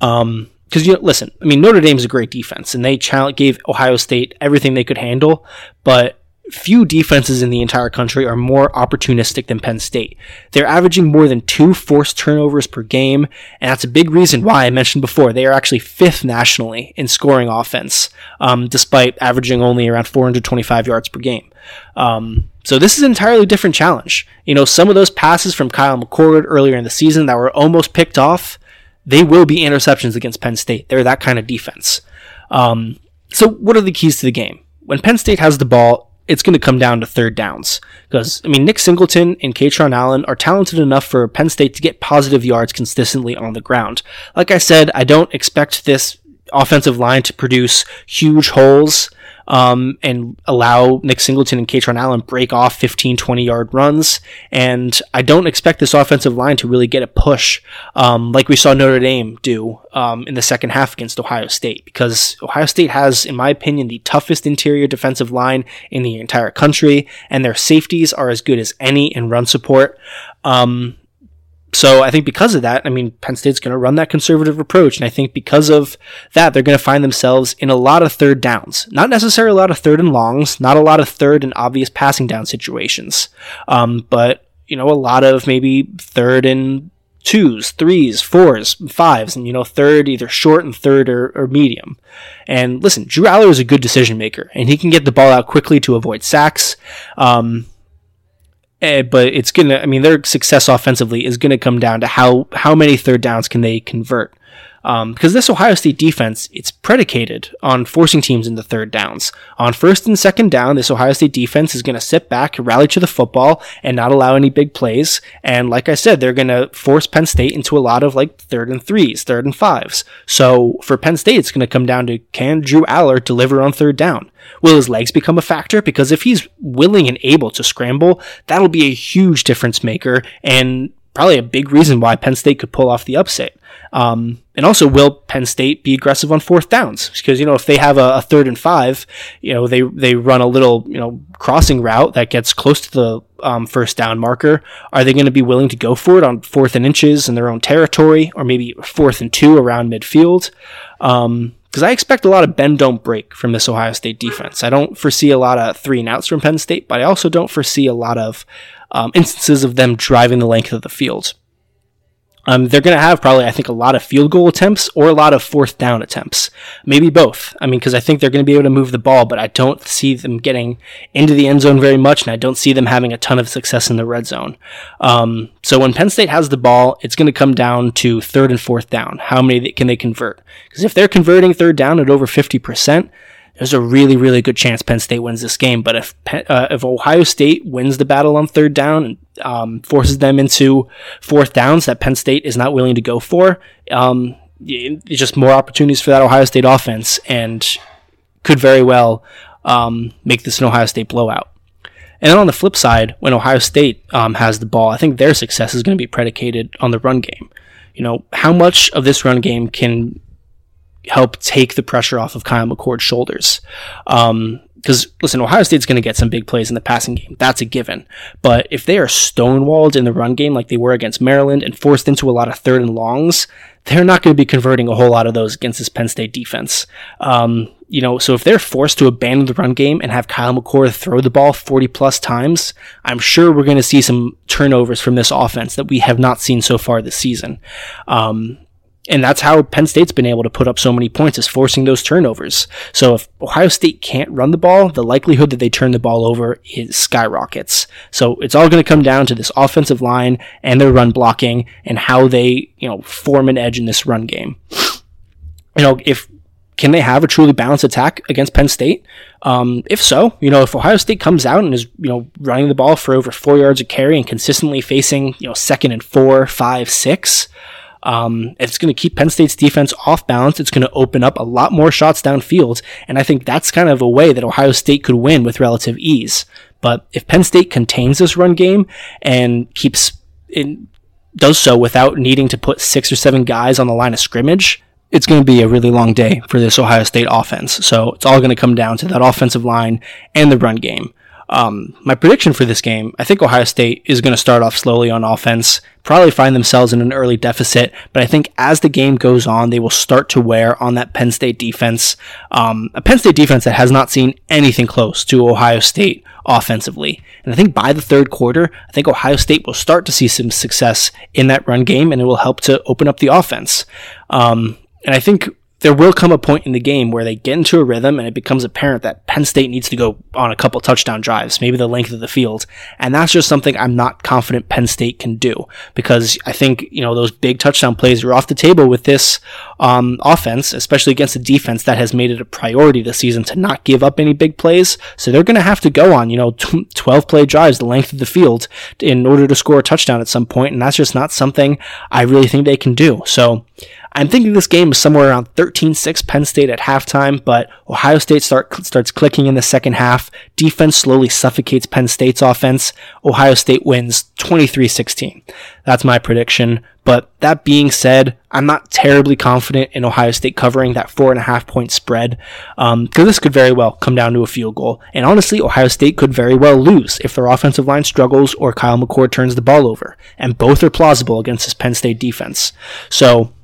Um, because you know, listen, I mean Notre Dame is a great defense, and they gave Ohio State everything they could handle. But few defenses in the entire country are more opportunistic than Penn State. They're averaging more than two forced turnovers per game, and that's a big reason why I mentioned before they are actually fifth nationally in scoring offense, um, despite averaging only around 425 yards per game. Um, so this is an entirely different challenge. You know, some of those passes from Kyle McCord earlier in the season that were almost picked off, they will be interceptions against Penn State. They're that kind of defense. Um, so what are the keys to the game? When Penn State has the ball, it's going to come down to third downs. Because, I mean, Nick Singleton and Kaytron Allen are talented enough for Penn State to get positive yards consistently on the ground. Like I said, I don't expect this offensive line to produce huge holes um, and allow Nick Singleton and Kaytron Allen break off 15, 20 yard runs. And I don't expect this offensive line to really get a push um, like we saw Notre Dame do um, in the second half against Ohio State, because Ohio State has, in my opinion, the toughest interior defensive line in the entire country, and their safeties are as good as any in run support. Um, so I think because of that, I mean, Penn State's going to run that conservative approach. And I think because of that, they're going to find themselves in a lot of third downs. Not necessarily a lot of third and longs, not a lot of third and obvious passing down situations, um, but, you know, a lot of maybe third and twos, threes, fours, fives, and, you know, third, either short and third or, or medium. And listen, Drew Allar is a good decision maker, and he can get the ball out quickly to avoid sacks. Um, uh, but it's gonna. I mean, their success offensively is gonna come down to how how many third downs can they convert. Um, because this Ohio State defense, it's predicated on forcing teams into third downs. On first and second down, this Ohio State defense is going to sit back, rally to the football, and not allow any big plays. And like I said, they're going to force Penn State into a lot of like third and threes, third and fives. So for Penn State, it's going to come down to can Drew Allar deliver on third down? Will his legs become a factor? Because if he's willing and able to scramble, that'll be a huge difference maker and probably a big reason why Penn State could pull off the upset. Um, and also, will Penn State be aggressive on fourth downs? Because you know, if they have a, a, third and five, you know, they they run a little you know crossing route that gets close to the um, first down marker. Are they going to be willing to go for it on fourth and inches in their own territory, or maybe fourth and two around midfield? Um, because I expect a lot of bend don't break from this Ohio State defense. I don't foresee a lot of three and outs from Penn State, but I also don't foresee a lot of um, instances of them driving the length of the field. Um, they're going to have probably, I think, a lot of field goal attempts or a lot of fourth down attempts. Maybe both. I mean, because I think they're going to be able to move the ball, but I don't see them getting into the end zone very much, and I don't see them having a ton of success in the red zone. Um, so when Penn State has the ball, it's going to come down to third and fourth down. How many can they convert? Because if they're converting third down at over 50%, there's a really, really good chance Penn State wins this game. But if uh, if Ohio State wins the battle on third down and um, forces them into fourth downs that Penn State is not willing to go for, um, just more opportunities for that Ohio State offense and could very well um, make this an Ohio State blowout. And then on the flip side, when Ohio State um, has the ball, I think their success is going to be predicated on the run game. You know, how much of this run game can help take the pressure off of Kyle McCord's shoulders. Um, because listen, Ohio State's going to get some big plays in the passing game. That's a given. But if they are stonewalled in the run game like they were against Maryland and forced into a lot of third and longs, they're not going to be converting a whole lot of those against this Penn State defense. Um, you know, so if they're forced to abandon the run game and have Kyle McCord throw the ball 40 plus times, I'm sure we're going to see some turnovers from this offense that we have not seen so far this season. Um, and that's how Penn State's been able to put up so many points is forcing those turnovers. So if Ohio State can't run the ball, the likelihood that they turn the ball over is skyrockets. So it's all going to come down to this offensive line and their run blocking and how they, you know, form an edge in this run game. You know, if can they have a truly balanced attack against Penn State? Um, if so, you know, if Ohio State comes out and is, you know, running the ball for over four yards of carry and consistently facing, you know, second and four, five, six, um, it's going to keep Penn State's defense off balance. It's going to open up a lot more shots downfield. And I think that's kind of a way that Ohio State could win with relative ease. But if Penn State contains this run game and keeps it, does so without needing to put six or seven guys on the line of scrimmage, it's going to be a really long day for this Ohio State offense. So it's all going to come down to that offensive line and the run game. Um, my prediction for this game, I think Ohio State is going to start off slowly on offense, probably find themselves in an early deficit, but I think as the game goes on, they will start to wear on that Penn State defense. Um, a Penn State defense that has not seen anything close to Ohio State offensively. And I think by the third quarter, I think Ohio State will start to see some success in that run game and it will help to open up the offense. Um, and I think there will come a point in the game where they get into a rhythm and it becomes apparent that Penn State needs to go on a couple touchdown drives, maybe the length of the field. And that's just something I'm not confident Penn State can do because I think, you know, those big touchdown plays are off the table with this um, offense, especially against a defense that has made it a priority this season to not give up any big plays. So they're going to have to go on, you know, 12 play drives, the length of the field in order to score a touchdown at some point. And that's just not something I really think they can do. So, I'm thinking this game is somewhere around 13-6 Penn State at halftime, but Ohio State start, starts clicking in the second half. Defense slowly suffocates Penn State's offense. Ohio State wins 23-16. That's my prediction. But that being said, I'm not terribly confident in Ohio State covering that four and a half point spread because um, this could very well come down to a field goal. And honestly, Ohio State could very well lose if their offensive line struggles or Kyle McCord turns the ball over. And both are plausible against this Penn State defense. So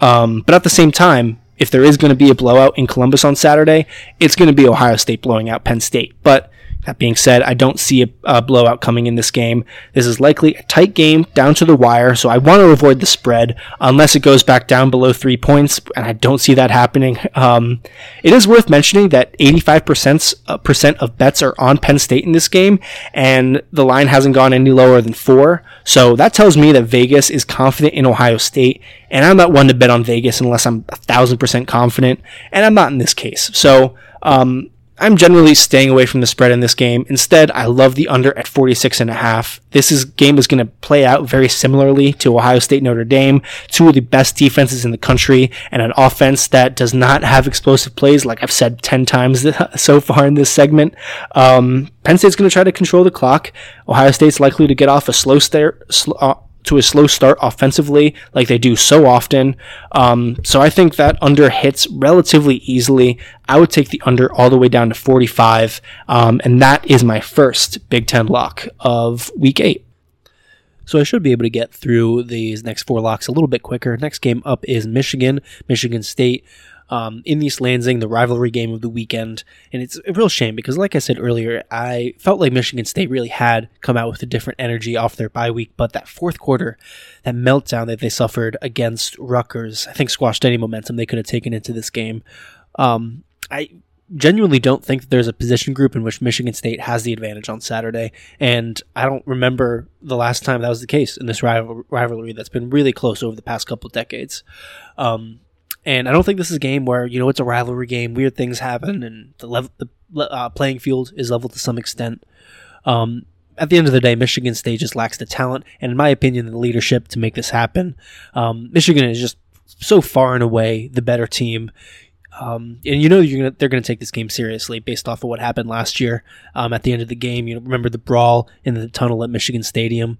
um, but at the same time, if there is going to be a blowout in Columbus on Saturday, it's going to be Ohio State blowing out Penn State. But that being said, I don't see a, a, blowout coming in this game. This is likely a tight game down to the wire, so I want to avoid the spread unless it goes back down below three points, and I don't see that happening. Um, it is worth mentioning that 85% uh, percent of bets are on Penn State in this game, and the line hasn't gone any lower than four. So that tells me that Vegas is confident in Ohio State, and I'm not one to bet on Vegas unless I'm a thousand percent confident, and I'm not in this case. So um, I'm generally staying away from the spread in this game. Instead, I love the under at 46 and a half. This is game is going to play out very similarly to Ohio State Notre Dame, two of the best defenses in the country and an offense that does not have explosive plays like I've said 10 times [LAUGHS] so far in this segment. Um, Penn State's going to try to control the clock. Ohio State's likely to get off a slow start, uh, to a slow start offensively, like they do so often. Um, so I think that under hits relatively easily. I would take the under all the way down to 45, um, and that is my first Big Ten lock of Week Eight. So I should be able to get through these next four locks a little bit quicker. Next game up is Michigan, Michigan State. Um, in East Lansing, the rivalry game of the weekend. And it's a real shame because, like I said earlier, I felt like Michigan State really had come out with a different energy off their bye week. But that fourth quarter, that meltdown that they suffered against Rutgers, I think squashed any momentum they could have taken into this game. Um, I genuinely don't think that there's a position group in which Michigan State has the advantage on Saturday. And I don't remember the last time that was the case in this rival- rivalry that's been really close over the past couple decades. Um, and I don't think this is a game where, you know, it's a rivalry game, weird things happen, and the, level, the uh, playing field is level to some extent. Um, at the end of the day, Michigan State just lacks the talent, and in my opinion, the leadership to make this happen. Um, Michigan is just so far and away the better team. Um, and you know gonna, they're going to take this game seriously based off of what happened last year. Um, at the end of the game, you know, remember the brawl in the tunnel at Michigan Stadium.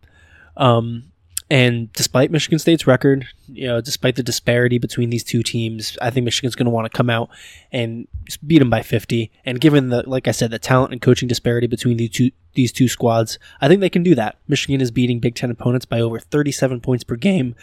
Um, and despite Michigan State's record, you know, despite the disparity between these two teams, I think Michigan's going to want to come out and beat them by 50. And given the, like I said, the talent and coaching disparity between the two these two squads, I think they can do that. Michigan is beating Big Ten opponents by over 37 points per game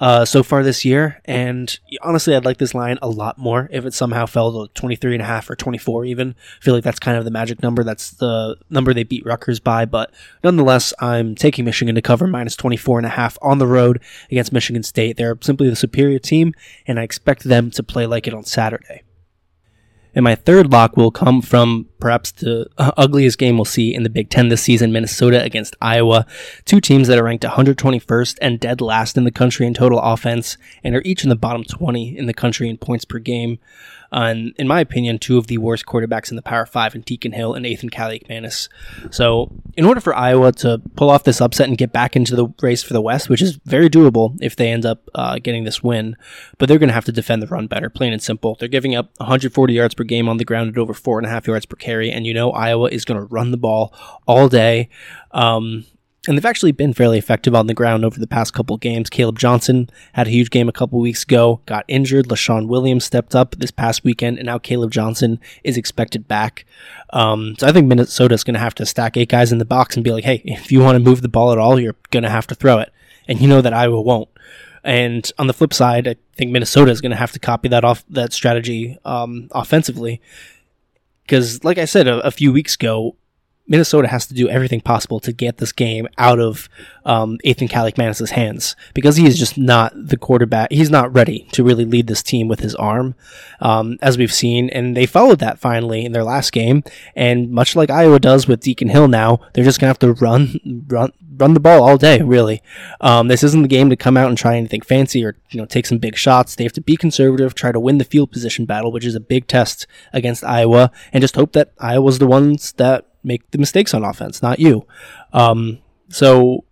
uh, so far this year, and honestly, I'd like this line a lot more if it somehow fell to 23 and a half or 24 even. I feel like that's kind of the magic number. That's the number they beat Rutgers by, but nonetheless, I'm taking Michigan to cover minus 24 and a half on the road against Michigan State. Simply the superior team, and I expect them to play like it on Saturday. And my third lock will come from perhaps the uh, ugliest game we'll see in the Big Ten this season Minnesota against Iowa. Two teams that are ranked 121st and dead last in the country in total offense and are each in the bottom 20 in the country in points per game and in my opinion, two of the worst quarterbacks in the Power Five in Deacon Hill and Athan Kaliakmanis. So, in order for Iowa to pull off this upset and get back into the race for the West, which is very doable if they end up uh, getting this win, but they're going to have to defend the run better, plain and simple. They're giving up 140 yards per game on the ground at over four and a half yards per carry, and you know Iowa is going to run the ball all day. Um, and they've actually been fairly effective on the ground over the past couple games. Caleb Johnson had a huge game a couple weeks ago, got injured. Leshon Williams stepped up this past weekend, and now Caleb Johnson is expected back. Um, so I think Minnesota's going to have to stack eight guys in the box and be like, hey, if you want to move the ball at all, you're going to have to throw it. And you know that Iowa won't. And on the flip side, I think Minnesota is going to have to copy that off that strategy um, offensively. Because, like I said a, a few weeks ago, Minnesota has to do everything possible to get this game out of um, Athan Kaliakmanis' hands because he is just not the quarterback. He's not ready to really lead this team with his arm, um, as we've seen. And they followed that finally in their last game. And much like Iowa does with Deacon Hill now, they're just going to have to run, [LAUGHS] run, run the ball all day, really. Um, this isn't the game to come out and try anything fancy or you know take some big shots. They have to be conservative, try to win the field position battle, which is a big test against Iowa, and just hope that Iowa's the ones that make the mistakes on offense, not you. Um, so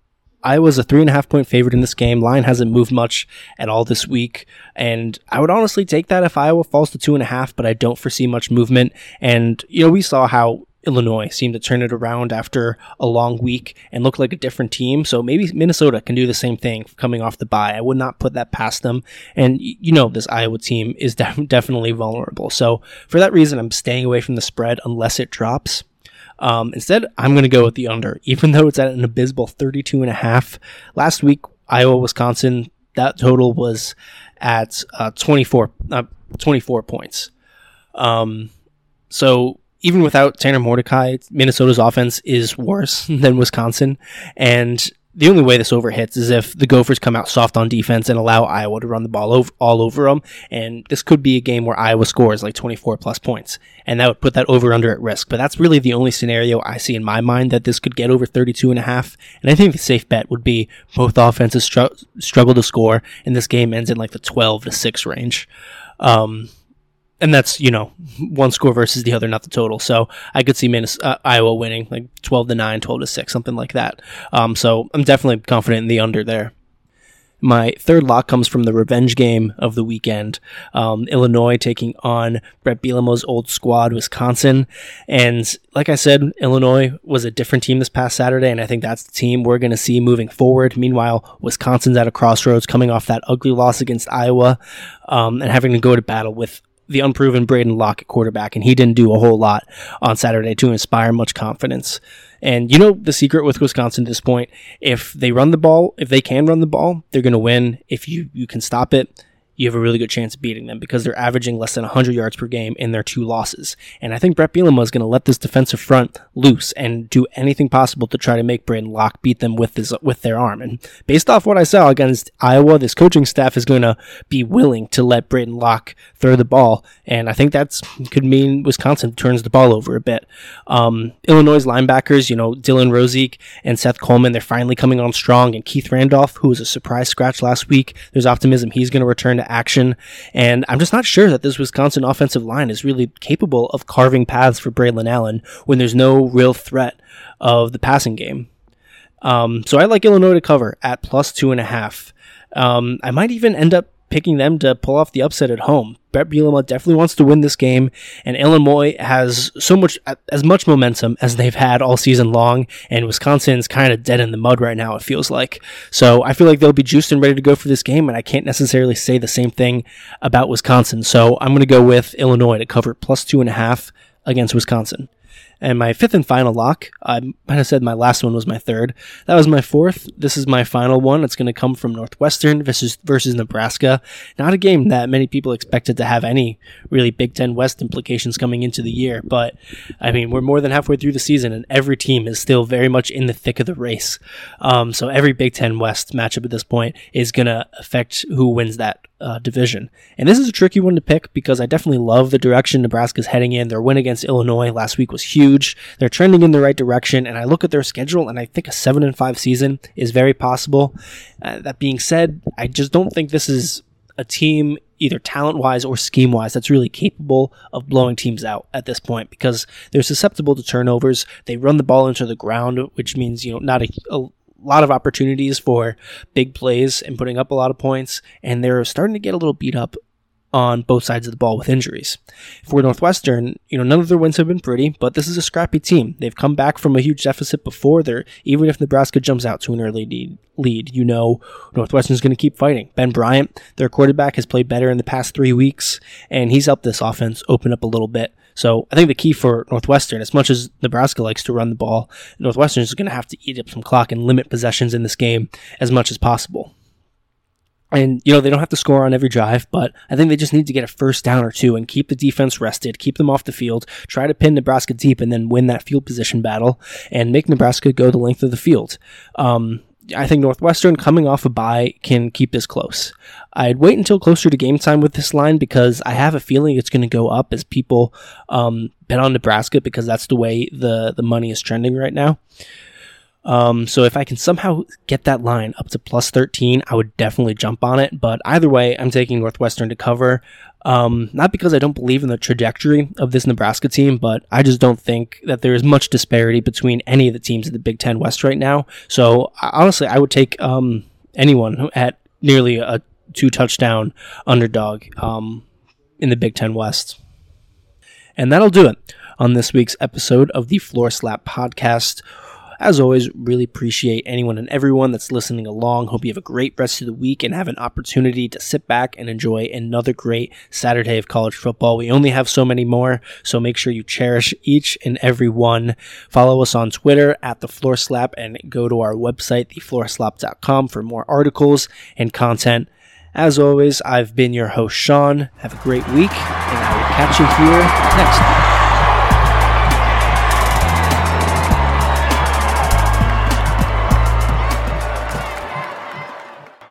Iowa's a three and a half point favorite in this game. Line hasn't moved much at all this week. And I would honestly take that if Iowa falls to two and a half, but I don't foresee much movement. And, you know, we saw how Illinois seemed to turn it around after a long week and look like a different team. So maybe Minnesota can do the same thing coming off the bye. I would not put that past them. And you know, this Iowa team is [LAUGHS] def- definitely vulnerable. So for that reason, I'm staying away from the spread unless it drops. Um, instead, I'm going to go with the under, even though it's at an abysmal 32 and a half. Last week, Iowa, Wisconsin, that total was at uh, 24, uh, 24 points. Um, so even without Tanner Mordecai, Minnesota's offense is worse [LAUGHS] than Wisconsin. And the only way this overhits is if the Gophers come out soft on defense and allow Iowa to run the ball over, all over them. And this could be a game where Iowa scores like 24 plus points. And that would put that over under at risk. But that's really the only scenario I see in my mind that this could get over 32 and a half. And I think the safe bet would be both offenses str- struggle to score and this game ends in like the 12 to 6 range. Um, and that's you know one score versus the other, not the total. So I could see uh, Iowa winning like twelve to nine, 12 to six, something like that. Um, so I'm definitely confident in the under there. My third lock comes from the revenge game of the weekend. Um, Illinois taking on Bret Bielema's old squad, Wisconsin. And like I said, Illinois was a different team this past Saturday, and I think that's the team we're going to see moving forward. Meanwhile, Wisconsin's at a crossroads coming off that ugly loss against Iowa um, and having to go to battle with the unproven Braedyn Locke at quarterback, and he didn't do a whole lot on Saturday to inspire much confidence. And you know the secret with Wisconsin at this point: if they run the ball, if they can run the ball, they're going to win. If you you can stop it, you have a really good chance of beating them because they're averaging less than 100 yards per game in their two losses. And I think Bret Bielema is going to let this defensive front loose and do anything possible to try to make Braedyn Locke beat them with his with their arm. And based off what I saw against Iowa, this coaching staff is going to be willing to let Braedyn Locke throw the ball, and I think that's could mean Wisconsin turns the ball over a bit. Um, Illinois' linebackers, you know, Dylan Rosiek and Seth Coleman, they're finally coming on strong, and Keith Randolph, who was a surprise scratch last week, there's optimism he's going to return to action, and I'm just not sure that this Wisconsin offensive line is really capable of carving paths for Braylon Allen when there's no real threat of the passing game. Um, so I like Illinois to cover at plus two and a half. Um, I might even end up picking them to pull off the upset at home. Bret Bielema definitely wants to win this game, and Illinois has so much as much momentum as they've had all season long, and Wisconsin's kind of dead in the mud right now. It feels like so. I feel like they'll be juiced and ready to go for this game, and I can't necessarily say the same thing about Wisconsin. So I'm going to go with Illinois to cover plus two and a half against Wisconsin. And my fifth and final lock, I might have said my last one was my third. That was my fourth. This is my final one. It's going to come from Northwestern versus, versus Nebraska. Not a game that many people expected to have any really Big Ten West implications coming into the year. But I mean, we're more than halfway through the season and every team is still very much in the thick of the race. Um, so every Big Ten West matchup at this point is going to affect who wins that uh, division. And this is a tricky one to pick because I definitely love the direction Nebraska's heading in. Their win against Illinois last week was huge. They're trending in the right direction, and I look at their schedule and I think a seven and five season is very possible. Uh, that being said, I just don't think this is a team either talent wise or scheme wise that's really capable of blowing teams out at this point because they're susceptible to turnovers. They run the ball into the ground, which means, you know, not a, a lot of opportunities for big plays and putting up a lot of points, and they're starting to get a little beat up on both sides of the ball with injuries. For Northwestern, you know, none of their wins have been pretty, but this is a scrappy team. They've come back from a huge deficit before. They're even if Nebraska jumps out to an early lead, you know Northwestern's going to keep fighting. Ben Bryant, their quarterback, has played better in the past three weeks, and he's helped this offense open up a little bit. So I think the key for Northwestern, as much as Nebraska likes to run the ball, Northwestern is going to have to eat up some clock and limit possessions in this game as much as possible. And, you know, they don't have to score on every drive, but I think they just need to get a first down or two and keep the defense rested, keep them off the field, try to pin Nebraska deep, and then win that field position battle and make Nebraska go the length of the field. Um, I think Northwestern coming off a bye can keep this close. I'd wait until closer to game time with this line because I have a feeling it's going to go up as people um, bet on Nebraska because that's the way the the money is trending right now. Um, so if I can somehow get that line up to plus 13, I would definitely jump on it. But either way, I'm taking Northwestern to cover. Um, not because I don't believe in the trajectory of this Nebraska team, but I just don't think that there is much disparity between any of the teams in the Big Ten West right now. So honestly, I would take um, anyone at nearly a two touchdown underdog um, in the Big Ten West. And that'll do it on this week's episode of the Floor Slap Podcast. As always, really appreciate anyone and everyone that's listening along. Hope you have a great rest of the week and have an opportunity to sit back and enjoy another great Saturday of college football. We only have so many more, so make sure you cherish each and every one. Follow us on Twitter at the Floor Slap and go to our website, thefloorslap.com, for more articles and content. As always, I've been your host, Sean. Have a great week, and I will catch you here next time.